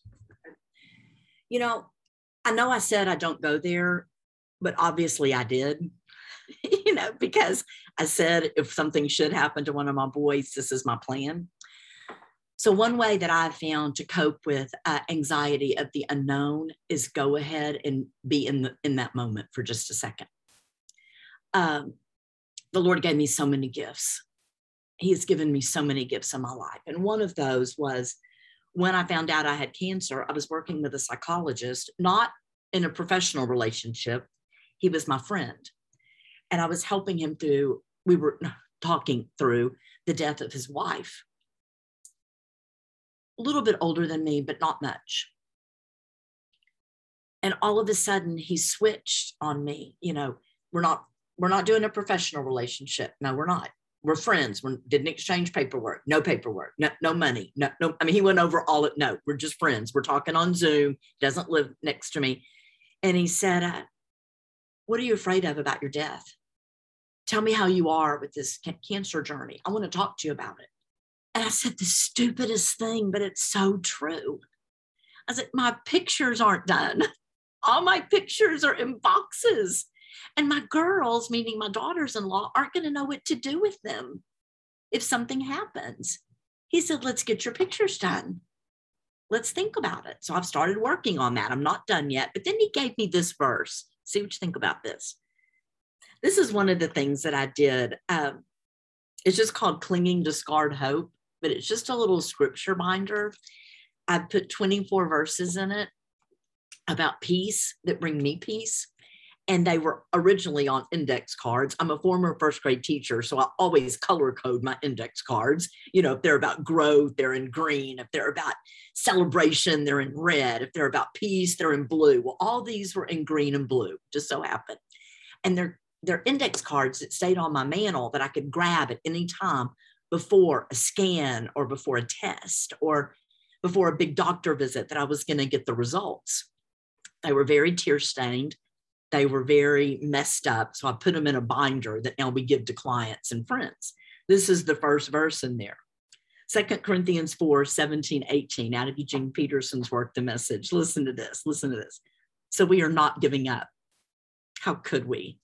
You know, I know I said I don't go there, but obviously I did. you know, because I said if something should happen to one of my boys, this is my plan. So, one way that I've found to cope with uh, anxiety of the unknown is go ahead and be in, the, in that moment for just a second. Um, the Lord gave me so many gifts. He has given me so many gifts in my life. And one of those was when I found out I had cancer, I was working with a psychologist, not in a professional relationship. He was my friend. And I was helping him through, we were talking through the death of his wife a little bit older than me, but not much. And all of a sudden he switched on me. You know, we're not we're not doing a professional relationship. No, we're not. We're friends. We didn't exchange paperwork. No paperwork. No, no money. No, no. I mean, he went over all it. No, we're just friends. We're talking on Zoom. Doesn't live next to me. And he said, uh, "What are you afraid of about your death? Tell me how you are with this cancer journey. I want to talk to you about it." And I said, the stupidest thing, but it's so true. I said, my pictures aren't done. All my pictures are in boxes. And my girls, meaning my daughters in law, aren't going to know what to do with them if something happens. He said, let's get your pictures done. Let's think about it. So I've started working on that. I'm not done yet. But then he gave me this verse. See what you think about this. This is one of the things that I did. Um, it's just called Clinging to Scarred Hope but it's just a little scripture binder. I put 24 verses in it about peace that bring me peace. And they were originally on index cards. I'm a former first grade teacher, so I always color code my index cards. You know, if they're about growth, they're in green. If they're about celebration, they're in red. If they're about peace, they're in blue. Well, all these were in green and blue, just so happened. And they're they're index cards that stayed on my mantle that I could grab at any time before a scan or before a test or before a big doctor visit that I was going to get the results. They were very tear stained. They were very messed up. So I put them in a binder that now we give to clients and friends. This is the first verse in there. Second Corinthians 4 17, 18, out of Eugene Peterson's work, The Message. Listen to this. Listen to this. So we are not giving up. How could we?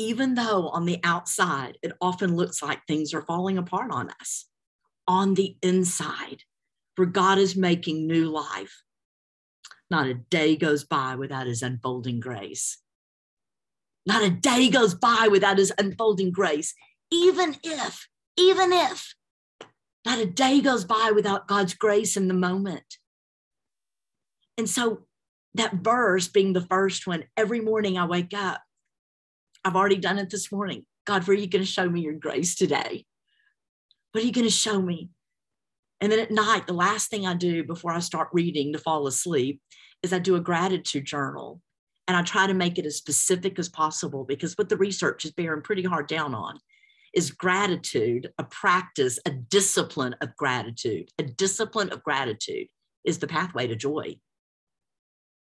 even though on the outside it often looks like things are falling apart on us, on the inside, where God is making new life, not a day goes by without his unfolding grace. Not a day goes by without his unfolding grace, even if, even if, not a day goes by without God's grace in the moment. And so that verse being the first one, every morning I wake up I've already done it this morning. God, where are you going to show me your grace today? What are you going to show me? And then at night, the last thing I do before I start reading to fall asleep is I do a gratitude journal. and I try to make it as specific as possible because what the research is bearing pretty hard down on is gratitude, a practice, a discipline of gratitude. A discipline of gratitude is the pathway to joy.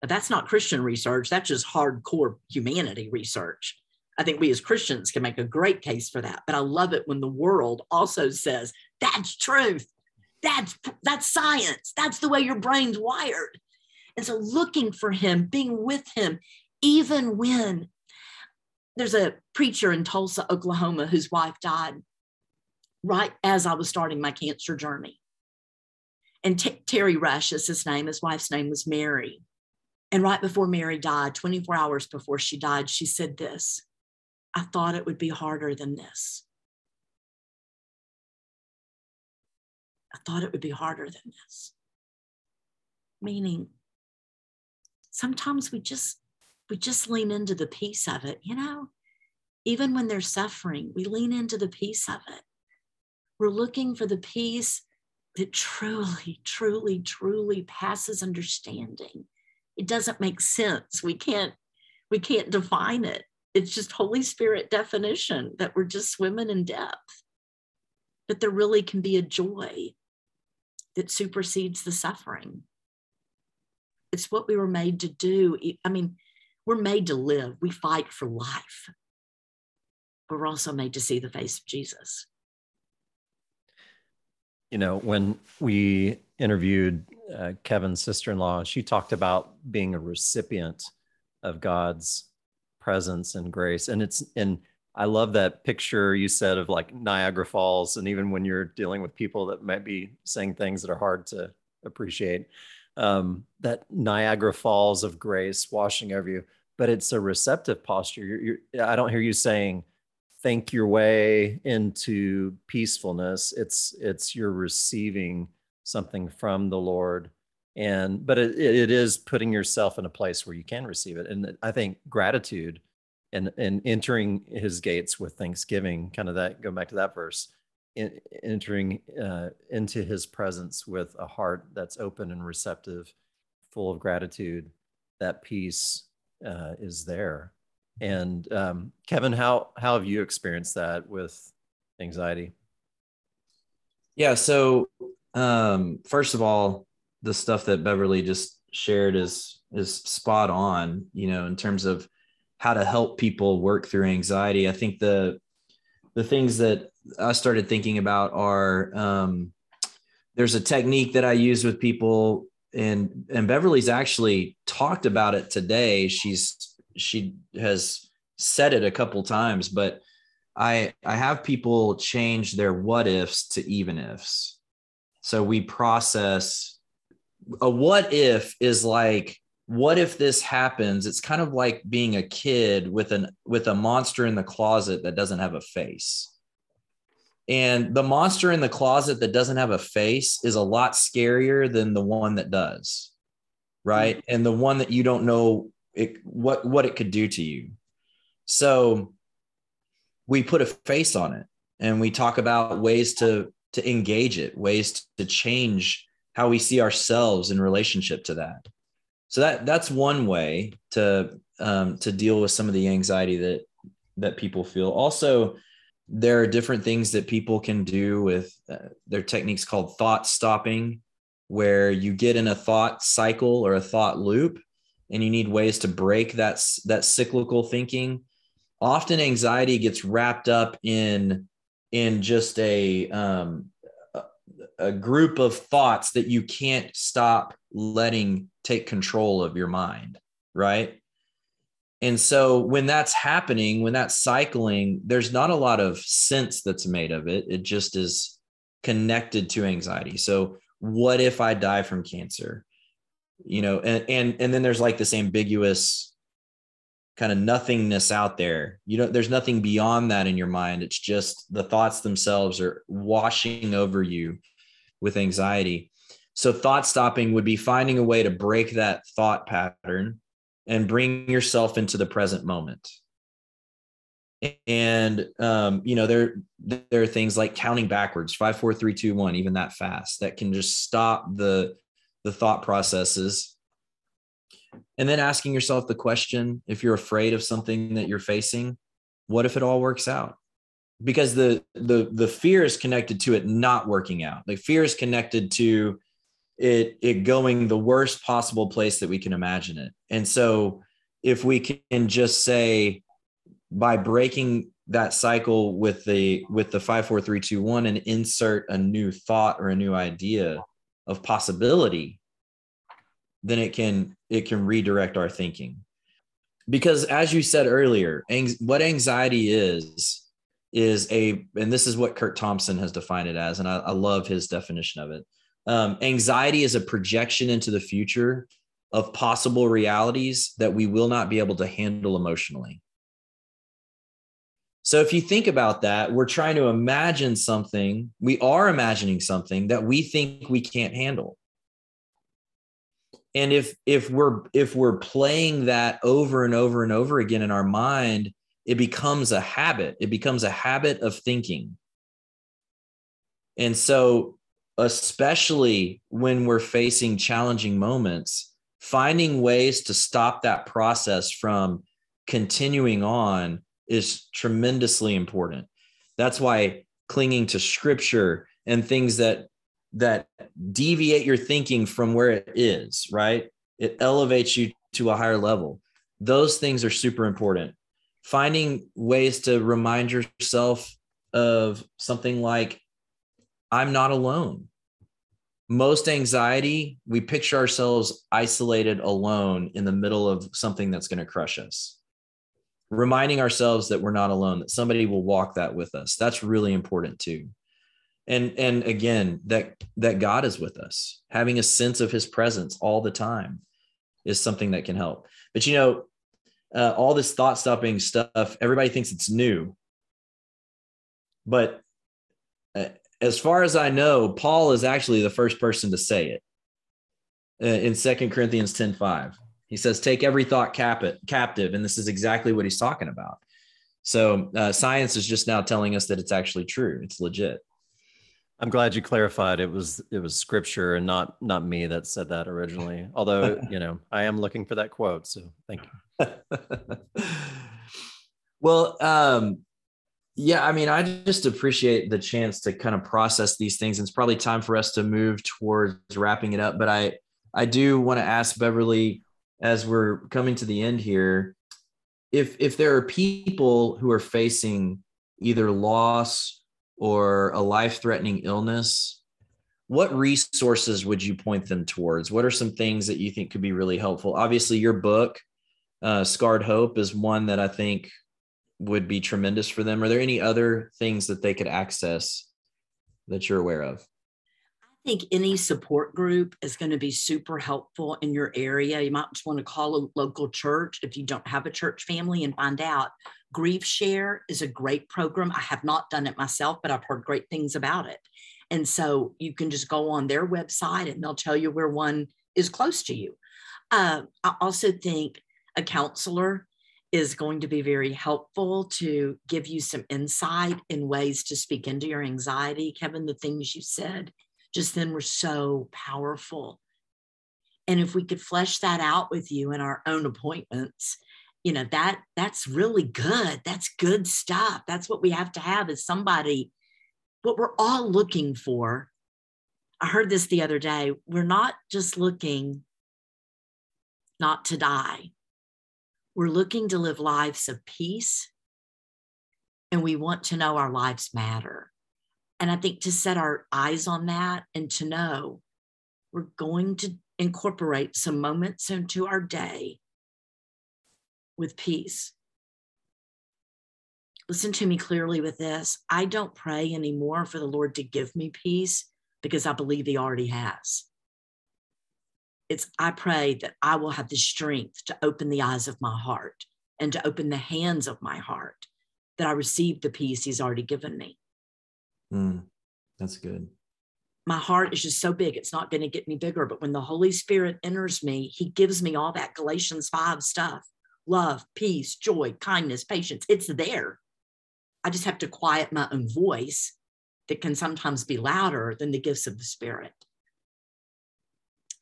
Now, that's not Christian research, that's just hardcore humanity research. I think we as Christians can make a great case for that. But I love it when the world also says, that's truth. That's that's science. That's the way your brain's wired. And so looking for him, being with him, even when there's a preacher in Tulsa, Oklahoma, whose wife died right as I was starting my cancer journey. And T- Terry Rush is his name. His wife's name was Mary. And right before Mary died, 24 hours before she died, she said this I thought it would be harder than this. Thought it would be harder than this. Meaning, sometimes we just we just lean into the peace of it, you know? Even when they're suffering, we lean into the peace of it. We're looking for the peace that truly, truly, truly passes understanding. It doesn't make sense. We can't, we can't define it. It's just Holy Spirit definition that we're just swimming in depth. But there really can be a joy that supersedes the suffering. It's what we were made to do. I mean, we're made to live, we fight for life, but we're also made to see the face of Jesus. You know, when we interviewed uh, Kevin's sister in law, she talked about being a recipient of God's presence and grace. And it's, and I love that picture you said of like Niagara Falls. And even when you're dealing with people that might be saying things that are hard to appreciate, um, that Niagara Falls of grace washing over you but it's a receptive posture. You're, you're, I don't hear you saying, think your way into peacefulness. It's it's you're receiving something from the Lord, and but it, it is putting yourself in a place where you can receive it. And I think gratitude and and entering His gates with thanksgiving, kind of that. Go back to that verse. In, entering uh, into His presence with a heart that's open and receptive, full of gratitude, that peace uh, is there. And um, Kevin, how how have you experienced that with anxiety? Yeah. So um, first of all, the stuff that Beverly just shared is is spot on. You know, in terms of how to help people work through anxiety. I think the the things that I started thinking about are um, there's a technique that I use with people and and Beverly's actually talked about it today. She's she has said it a couple times, but I I have people change their what ifs to even ifs. So we process a what if is like what if this happens? It's kind of like being a kid with an with a monster in the closet that doesn't have a face. And the monster in the closet that doesn't have a face is a lot scarier than the one that does. Right. Mm-hmm. And the one that you don't know it, what, what it could do to you. So we put a face on it and we talk about ways to, to engage it, ways to change how we see ourselves in relationship to that. So that that's one way to um, to deal with some of the anxiety that that people feel. Also, there are different things that people can do with uh, their techniques called thought stopping where you get in a thought cycle or a thought loop and you need ways to break that that cyclical thinking often anxiety gets wrapped up in in just a um, a group of thoughts that you can't stop letting take control of your mind right and so when that's happening, when that's cycling, there's not a lot of sense that's made of it. It just is connected to anxiety. So what if I die from cancer? You know, and and and then there's like this ambiguous kind of nothingness out there. You know, there's nothing beyond that in your mind. It's just the thoughts themselves are washing over you with anxiety. So thought stopping would be finding a way to break that thought pattern and bring yourself into the present moment. And um, you know there there are things like counting backwards five four three two one even that fast that can just stop the the thought processes. And then asking yourself the question if you're afraid of something that you're facing what if it all works out? Because the the the fear is connected to it not working out. Like fear is connected to it it going the worst possible place that we can imagine it. And so if we can just say by breaking that cycle with the with the 54321 and insert a new thought or a new idea of possibility then it can it can redirect our thinking. Because as you said earlier ang- what anxiety is is a and this is what curt thompson has defined it as and i, I love his definition of it um, anxiety is a projection into the future of possible realities that we will not be able to handle emotionally. So if you think about that we're trying to imagine something we are imagining something that we think we can't handle. And if if we're if we're playing that over and over and over again in our mind it becomes a habit. It becomes a habit of thinking. And so especially when we're facing challenging moments finding ways to stop that process from continuing on is tremendously important that's why clinging to scripture and things that that deviate your thinking from where it is, right? It elevates you to a higher level. Those things are super important. Finding ways to remind yourself of something like, I'm not alone. Most anxiety, we picture ourselves isolated alone in the middle of something that's going to crush us. Reminding ourselves that we're not alone, that somebody will walk that with us. That's really important too and and again that that god is with us having a sense of his presence all the time is something that can help but you know uh, all this thought stopping stuff everybody thinks it's new but as far as i know paul is actually the first person to say it uh, in Second corinthians 10 5 he says take every thought cap- captive and this is exactly what he's talking about so uh, science is just now telling us that it's actually true it's legit I'm glad you clarified it was it was scripture and not not me that said that originally. Although, you know, I am looking for that quote, so thank you. well, um yeah, I mean, I just appreciate the chance to kind of process these things. And it's probably time for us to move towards wrapping it up, but I I do want to ask Beverly as we're coming to the end here if if there are people who are facing either loss or a life threatening illness, what resources would you point them towards? What are some things that you think could be really helpful? Obviously, your book, uh, Scarred Hope, is one that I think would be tremendous for them. Are there any other things that they could access that you're aware of? I think any support group is going to be super helpful in your area. You might just want to call a local church if you don't have a church family and find out GriefShare is a great program. I have not done it myself, but I've heard great things about it. And so you can just go on their website and they'll tell you where one is close to you. Uh, I also think a counselor is going to be very helpful to give you some insight in ways to speak into your anxiety. Kevin, the things you said just then were so powerful. And if we could flesh that out with you in our own appointments, you know that that's really good that's good stuff that's what we have to have is somebody what we're all looking for i heard this the other day we're not just looking not to die we're looking to live lives of peace and we want to know our lives matter and i think to set our eyes on that and to know we're going to incorporate some moments into our day with peace. Listen to me clearly with this. I don't pray anymore for the Lord to give me peace because I believe He already has. It's I pray that I will have the strength to open the eyes of my heart and to open the hands of my heart, that I receive the peace He's already given me. Mm, that's good. My heart is just so big, it's not going to get any bigger. But when the Holy Spirit enters me, He gives me all that Galatians 5 stuff love, peace, joy, kindness, patience. It's there. I just have to quiet my own voice that can sometimes be louder than the gifts of the Spirit.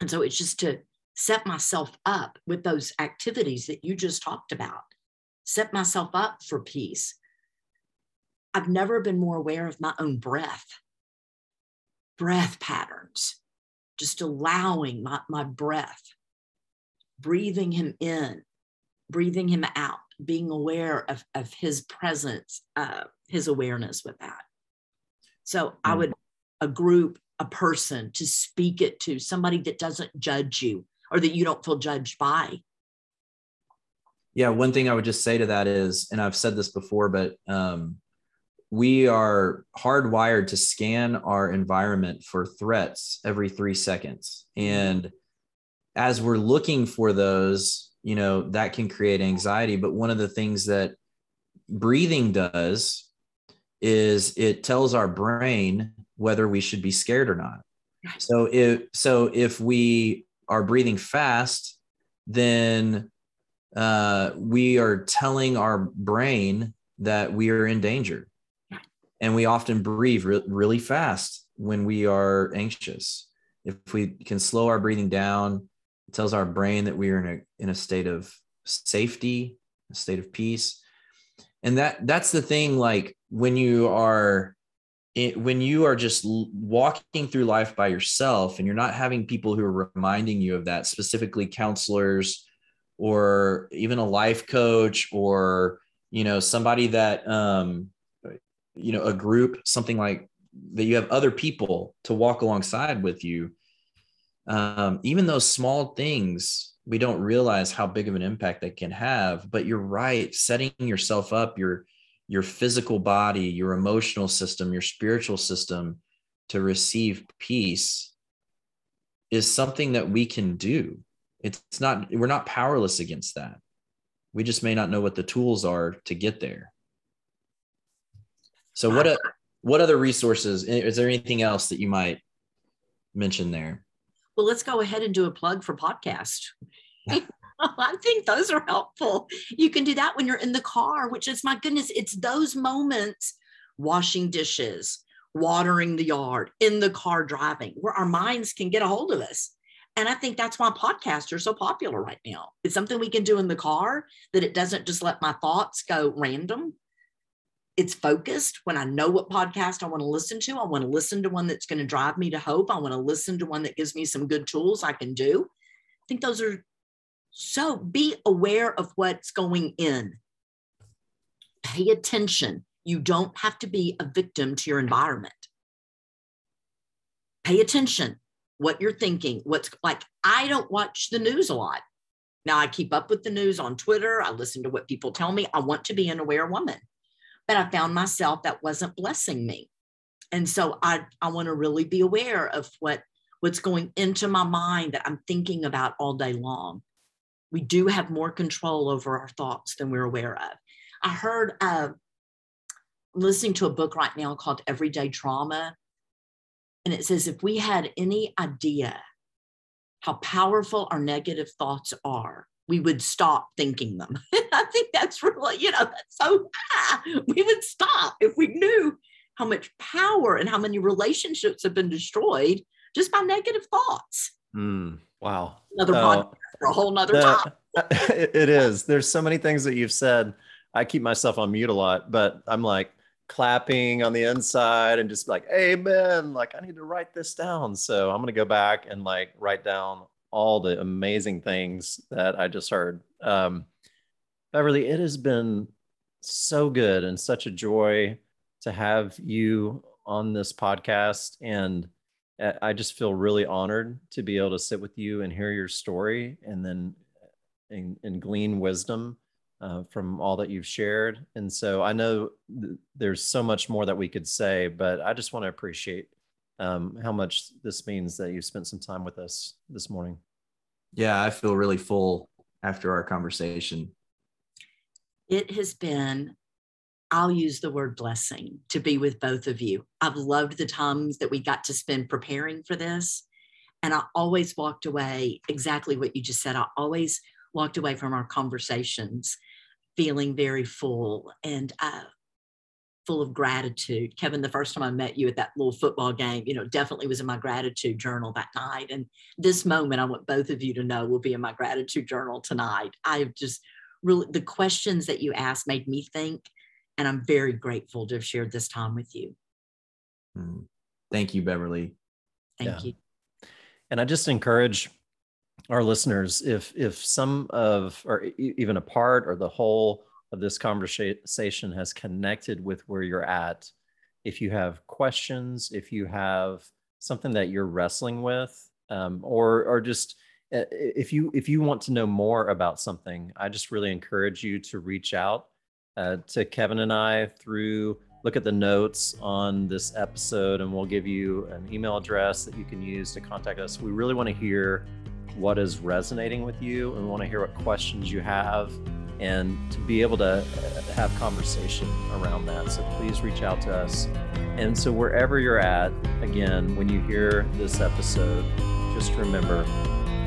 And so it's just to set myself up with those activities that you just talked about, set myself up for peace. I've never been more aware of my own breath, breath patterns, just allowing my, my breath, breathing him in, breathing him out, being aware of, of his presence, uh, his awareness with that. So. I hmm. would, a group, a person to speak it to, somebody that doesn't judge you or that you don't feel judged by. Yeah, one thing I would just say to that is, and I've said this before, but um, we are hardwired to scan our environment for threats every three seconds. Mm-hmm. And as we're looking for those, you know, that can create anxiety. But one of the things that breathing does is it tells our brain whether we should be scared or not. So if so if we are breathing fast, then uh, we are telling our brain that we are in danger. And we often breathe re- really fast when we are anxious. If we can slow our breathing down, it tells our brain that we are in a, in a state of safety, a state of peace. And that that's the thing, like when you are it, when you are just walking through life by yourself and you're not having people who are reminding you of that, specifically counselors or even a life coach or you know somebody that um, you know a group something like that you have other people to walk alongside with you. Um, even those small things we don't realize how big of an impact they can have but you're right setting yourself up your your physical body, your emotional system, your spiritual system to receive peace is something that we can do. It's not, we're not powerless against that. We just may not know what the tools are to get there. So what, a, what other resources, is there anything else that you might mention there? Well, let's go ahead and do a plug for podcast. I think those are helpful. You can do that when you're in the car, which is my goodness, it's those moments washing dishes, watering the yard, in the car driving, where our minds can get a hold of us. And I think that's why podcasts are so popular right now. It's something we can do in the car that it doesn't just let my thoughts go random. It's focused when I know what podcast I want to listen to. I want to listen to one that's going to drive me to hope. I want to listen to one that gives me some good tools I can do. I think those are so be aware of what's going in. Pay attention. You don't have to be a victim to your environment. Pay attention what you're thinking. What's like, I don't watch the news a lot. Now I keep up with the news on Twitter. I listen to what people tell me. I want to be an aware woman. But I found myself that wasn't blessing me. And so I, I want to really be aware of what what's going into my mind that I'm thinking about all day long we do have more control over our thoughts than we're aware of. I heard uh, listening to a book right now called Everyday Trauma. And it says if we had any idea how powerful our negative thoughts are, we would stop thinking them. I think that's really, you know, that's so, ah, we would stop if we knew how much power and how many relationships have been destroyed just by negative thoughts. Mm, wow. Another podcast for a whole nother the, time. it is. There's so many things that you've said. I keep myself on mute a lot, but I'm like clapping on the inside and just like, amen. Like, I need to write this down. So I'm going to go back and like write down all the amazing things that I just heard. Um, Beverly, it has been so good and such a joy to have you on this podcast. And I just feel really honored to be able to sit with you and hear your story and then and, and glean wisdom uh, from all that you've shared. And so I know th- there's so much more that we could say, but I just want to appreciate um, how much this means that you spent some time with us this morning. Yeah, I feel really full after our conversation. It has been I'll use the word blessing to be with both of you. I've loved the times that we got to spend preparing for this. And I always walked away exactly what you just said. I always walked away from our conversations feeling very full. And uh, full of gratitude. Kevin, the first time I met you at that little football game, you know, definitely was in my gratitude journal that night. And this moment, I want both of you to know will be in my gratitude journal tonight. I've just really, the questions that you asked made me think, and I'm very grateful to have shared this time with you. Hmm. Thank you, Beverly. Thank yeah. you. And I just encourage our listeners if if some of or even a part or the whole of this conversation has connected with where you're at if you have questions if you have something that you're wrestling with um, or or just uh, if you if you want to know more about something i just really encourage you to reach out uh, to kevin and i through look at the notes on this episode and we'll give you an email address that you can use to contact us we really want to hear what is resonating with you and we want to hear what questions you have and to be able to uh, have conversation around that. So please reach out to us. And so wherever you're at, again, when you hear this episode, just remember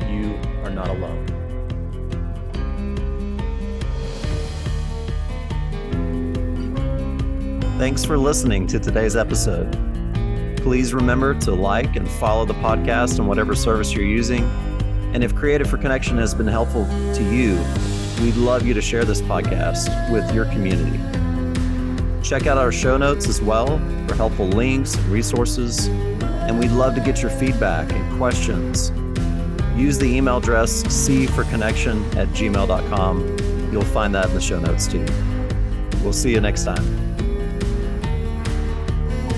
you are not alone. Thanks for listening to today's episode. Please remember to like and follow the podcast on whatever service you're using. And if Created for Connection has been helpful to you, We'd love you to share this podcast with your community. Check out our show notes as well for helpful links and resources. And we'd love to get your feedback and questions. Use the email address cforconnection at gmail.com. You'll find that in the show notes too. We'll see you next time.